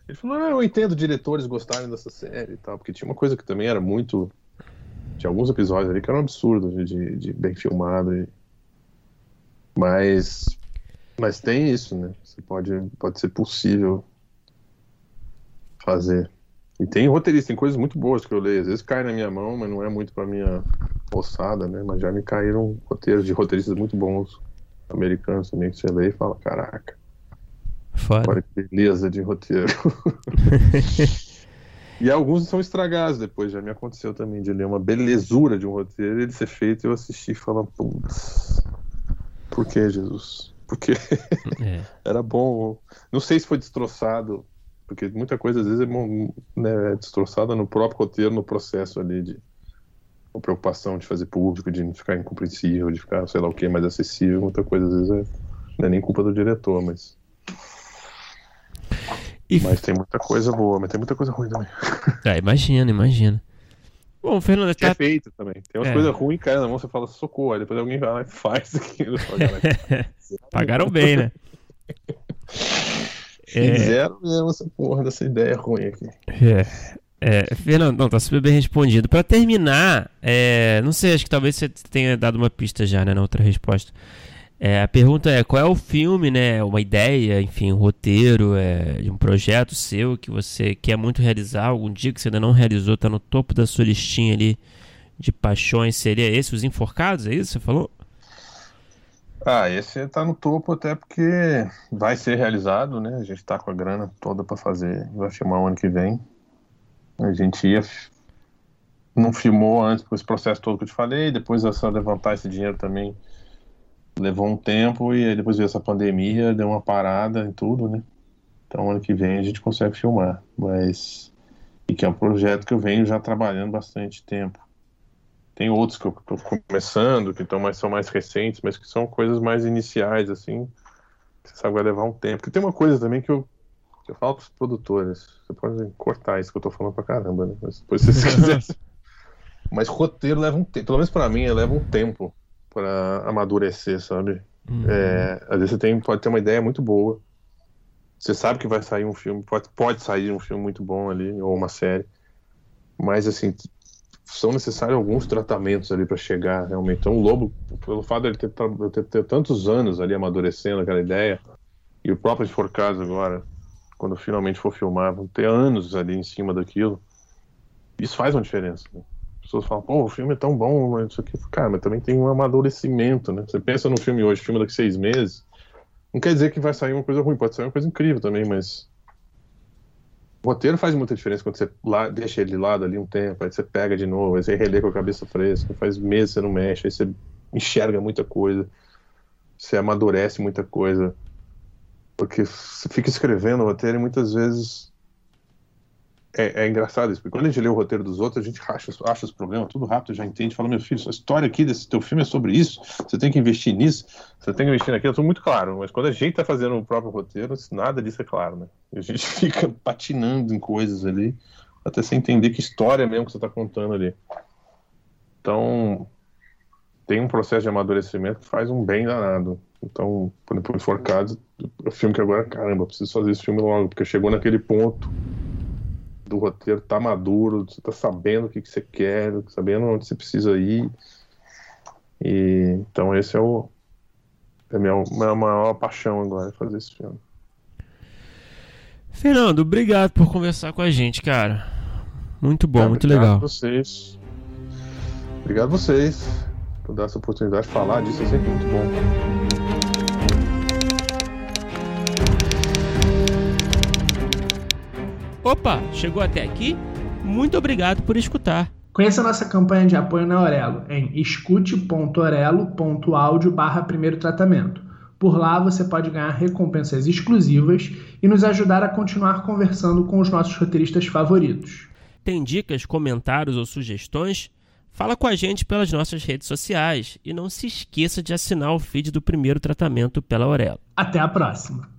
H: Ele falou, não, eu entendo diretores gostarem dessa série e tal, porque tinha uma coisa que também era muito. Tinha alguns episódios ali que eram absurdos de, de bem filmado. E... Mas mas tem isso, né? Você pode, pode ser possível fazer. E tem roteirista, tem coisas muito boas que eu leio. Às vezes cai na minha mão, mas não é muito pra minha ossada, né? Mas já me caíram roteiros de roteiristas muito bons americanos também que você lê e fala, caraca.
B: Foda.
H: Olha que beleza de roteiro. e alguns são estragados depois, já me aconteceu também de ler uma belezura de um roteiro, ele ser feito eu assistir e falar, putz, por que Jesus? porque é. era bom. Não sei se foi destroçado, porque muita coisa às vezes é, né, é destroçada no próprio roteiro, no processo ali de a preocupação de fazer público, de não ficar incompreensível, de ficar, sei lá o que, mais acessível. Muita coisa às vezes é, não é nem culpa do diretor, mas. E... Mas tem muita coisa boa, mas tem muita coisa ruim também.
B: É, imagina, imagina. Bom, Fernando,
H: tá... é feito também. Tem umas é. coisas ruins, cara, na mão você fala socorro, aí depois alguém vai lá e faz aquilo.
B: Pagaram bem, né?
H: Fizeram é... mesmo essa porra dessa ideia ruim aqui.
B: É. É, Fernando, não, tá super bem respondido. Para terminar, é, não sei, acho que talvez você tenha dado uma pista já, né, na outra resposta. É, a pergunta é qual é o filme, né? Uma ideia, enfim, um roteiro é, de um projeto seu que você quer muito realizar, algum dia que você ainda não realizou, está no topo da sua listinha ali de paixões. Seria esse, Os Enforcados? É isso que você falou?
H: Ah, esse está no topo até porque vai ser realizado, né? A gente está com a grana toda para fazer, vai filmar o ano que vem. A gente ia não filmou antes por esse processo todo que eu te falei, depois é só levantar esse dinheiro também levou um tempo e aí depois veio essa pandemia, deu uma parada em tudo, né? Então ano que vem a gente consegue filmar, mas e que é um projeto que eu venho já trabalhando bastante tempo. Tem outros que eu estou começando, que estão mais, são mais recentes, mas que são coisas mais iniciais, assim. Você sabe, vai levar um tempo. Porque tem uma coisa também que eu, eu falo para os produtores. Você pode cortar isso que eu estou falando para caramba, né? Mas depois se você quiser. mas roteiro leva um tempo. Pelo menos para mim, leva um tempo para amadurecer, sabe? Uhum. É, às vezes você tem, pode ter uma ideia muito boa. Você sabe que vai sair um filme, pode, pode sair um filme muito bom ali, ou uma série. Mas, assim, são necessários alguns tratamentos ali para chegar realmente. Então, o Lobo, pelo fato de ele ter, ter, ter, tantos anos ali amadurecendo aquela ideia, e o próprio Enforcados agora, quando finalmente for filmar, vão ter anos ali em cima daquilo. Isso faz uma diferença. Né? Pessoas falam, pô, o filme é tão bom, mas isso aqui. Cara, mas também tem um amadurecimento, né? Você pensa no filme hoje, filme daqui seis meses, não quer dizer que vai sair uma coisa ruim, pode sair uma coisa incrível também, mas. O roteiro faz muita diferença quando você lá, deixa ele de lado ali um tempo, aí você pega de novo, aí você relê com a cabeça fresca, faz meses você não mexe, aí você enxerga muita coisa, você amadurece muita coisa. Porque você fica escrevendo o roteiro e muitas vezes é, é, engraçado isso, porque quando a gente lê o roteiro dos outros, a gente acha, acha os problemas tudo rápido, já entende, fala, meu filho, a história aqui desse teu filme é sobre isso, você tem que investir nisso, você tem que investir naquilo, tudo muito claro, mas quando a gente está fazendo o próprio roteiro, nada disso é claro, né? A gente fica patinando em coisas ali, até você entender que história mesmo que você está contando ali. Então, tem um processo de amadurecimento que faz um bem danado. Então, por exemplo, Enforcados, é o filme que agora, caramba, preciso fazer esse filme logo, porque chegou naquele ponto do roteiro, tá maduro, você tá sabendo o que, que você quer, sabendo onde você precisa ir. E, então esse é o é a minha, minha maior paixão agora, fazer esse filme.
B: Fernando, obrigado por conversar com a gente, cara. Muito bom, muito
H: obrigado
B: legal.
H: Obrigado vocês. Obrigado vocês por dar essa oportunidade de falar disso, é sempre muito bom.
B: Opa, chegou até aqui? Muito obrigado por escutar.
C: Conheça a nossa campanha de apoio na Aurelo em escute.orelo.audio barra primeiro tratamento. Por lá você pode ganhar recompensas exclusivas e nos ajudar a continuar conversando com os nossos roteiristas favoritos.
B: Tem dicas, comentários ou sugestões? Fala com a gente pelas nossas redes sociais e não se esqueça de assinar o feed do primeiro tratamento pela Aurelo.
C: Até a próxima!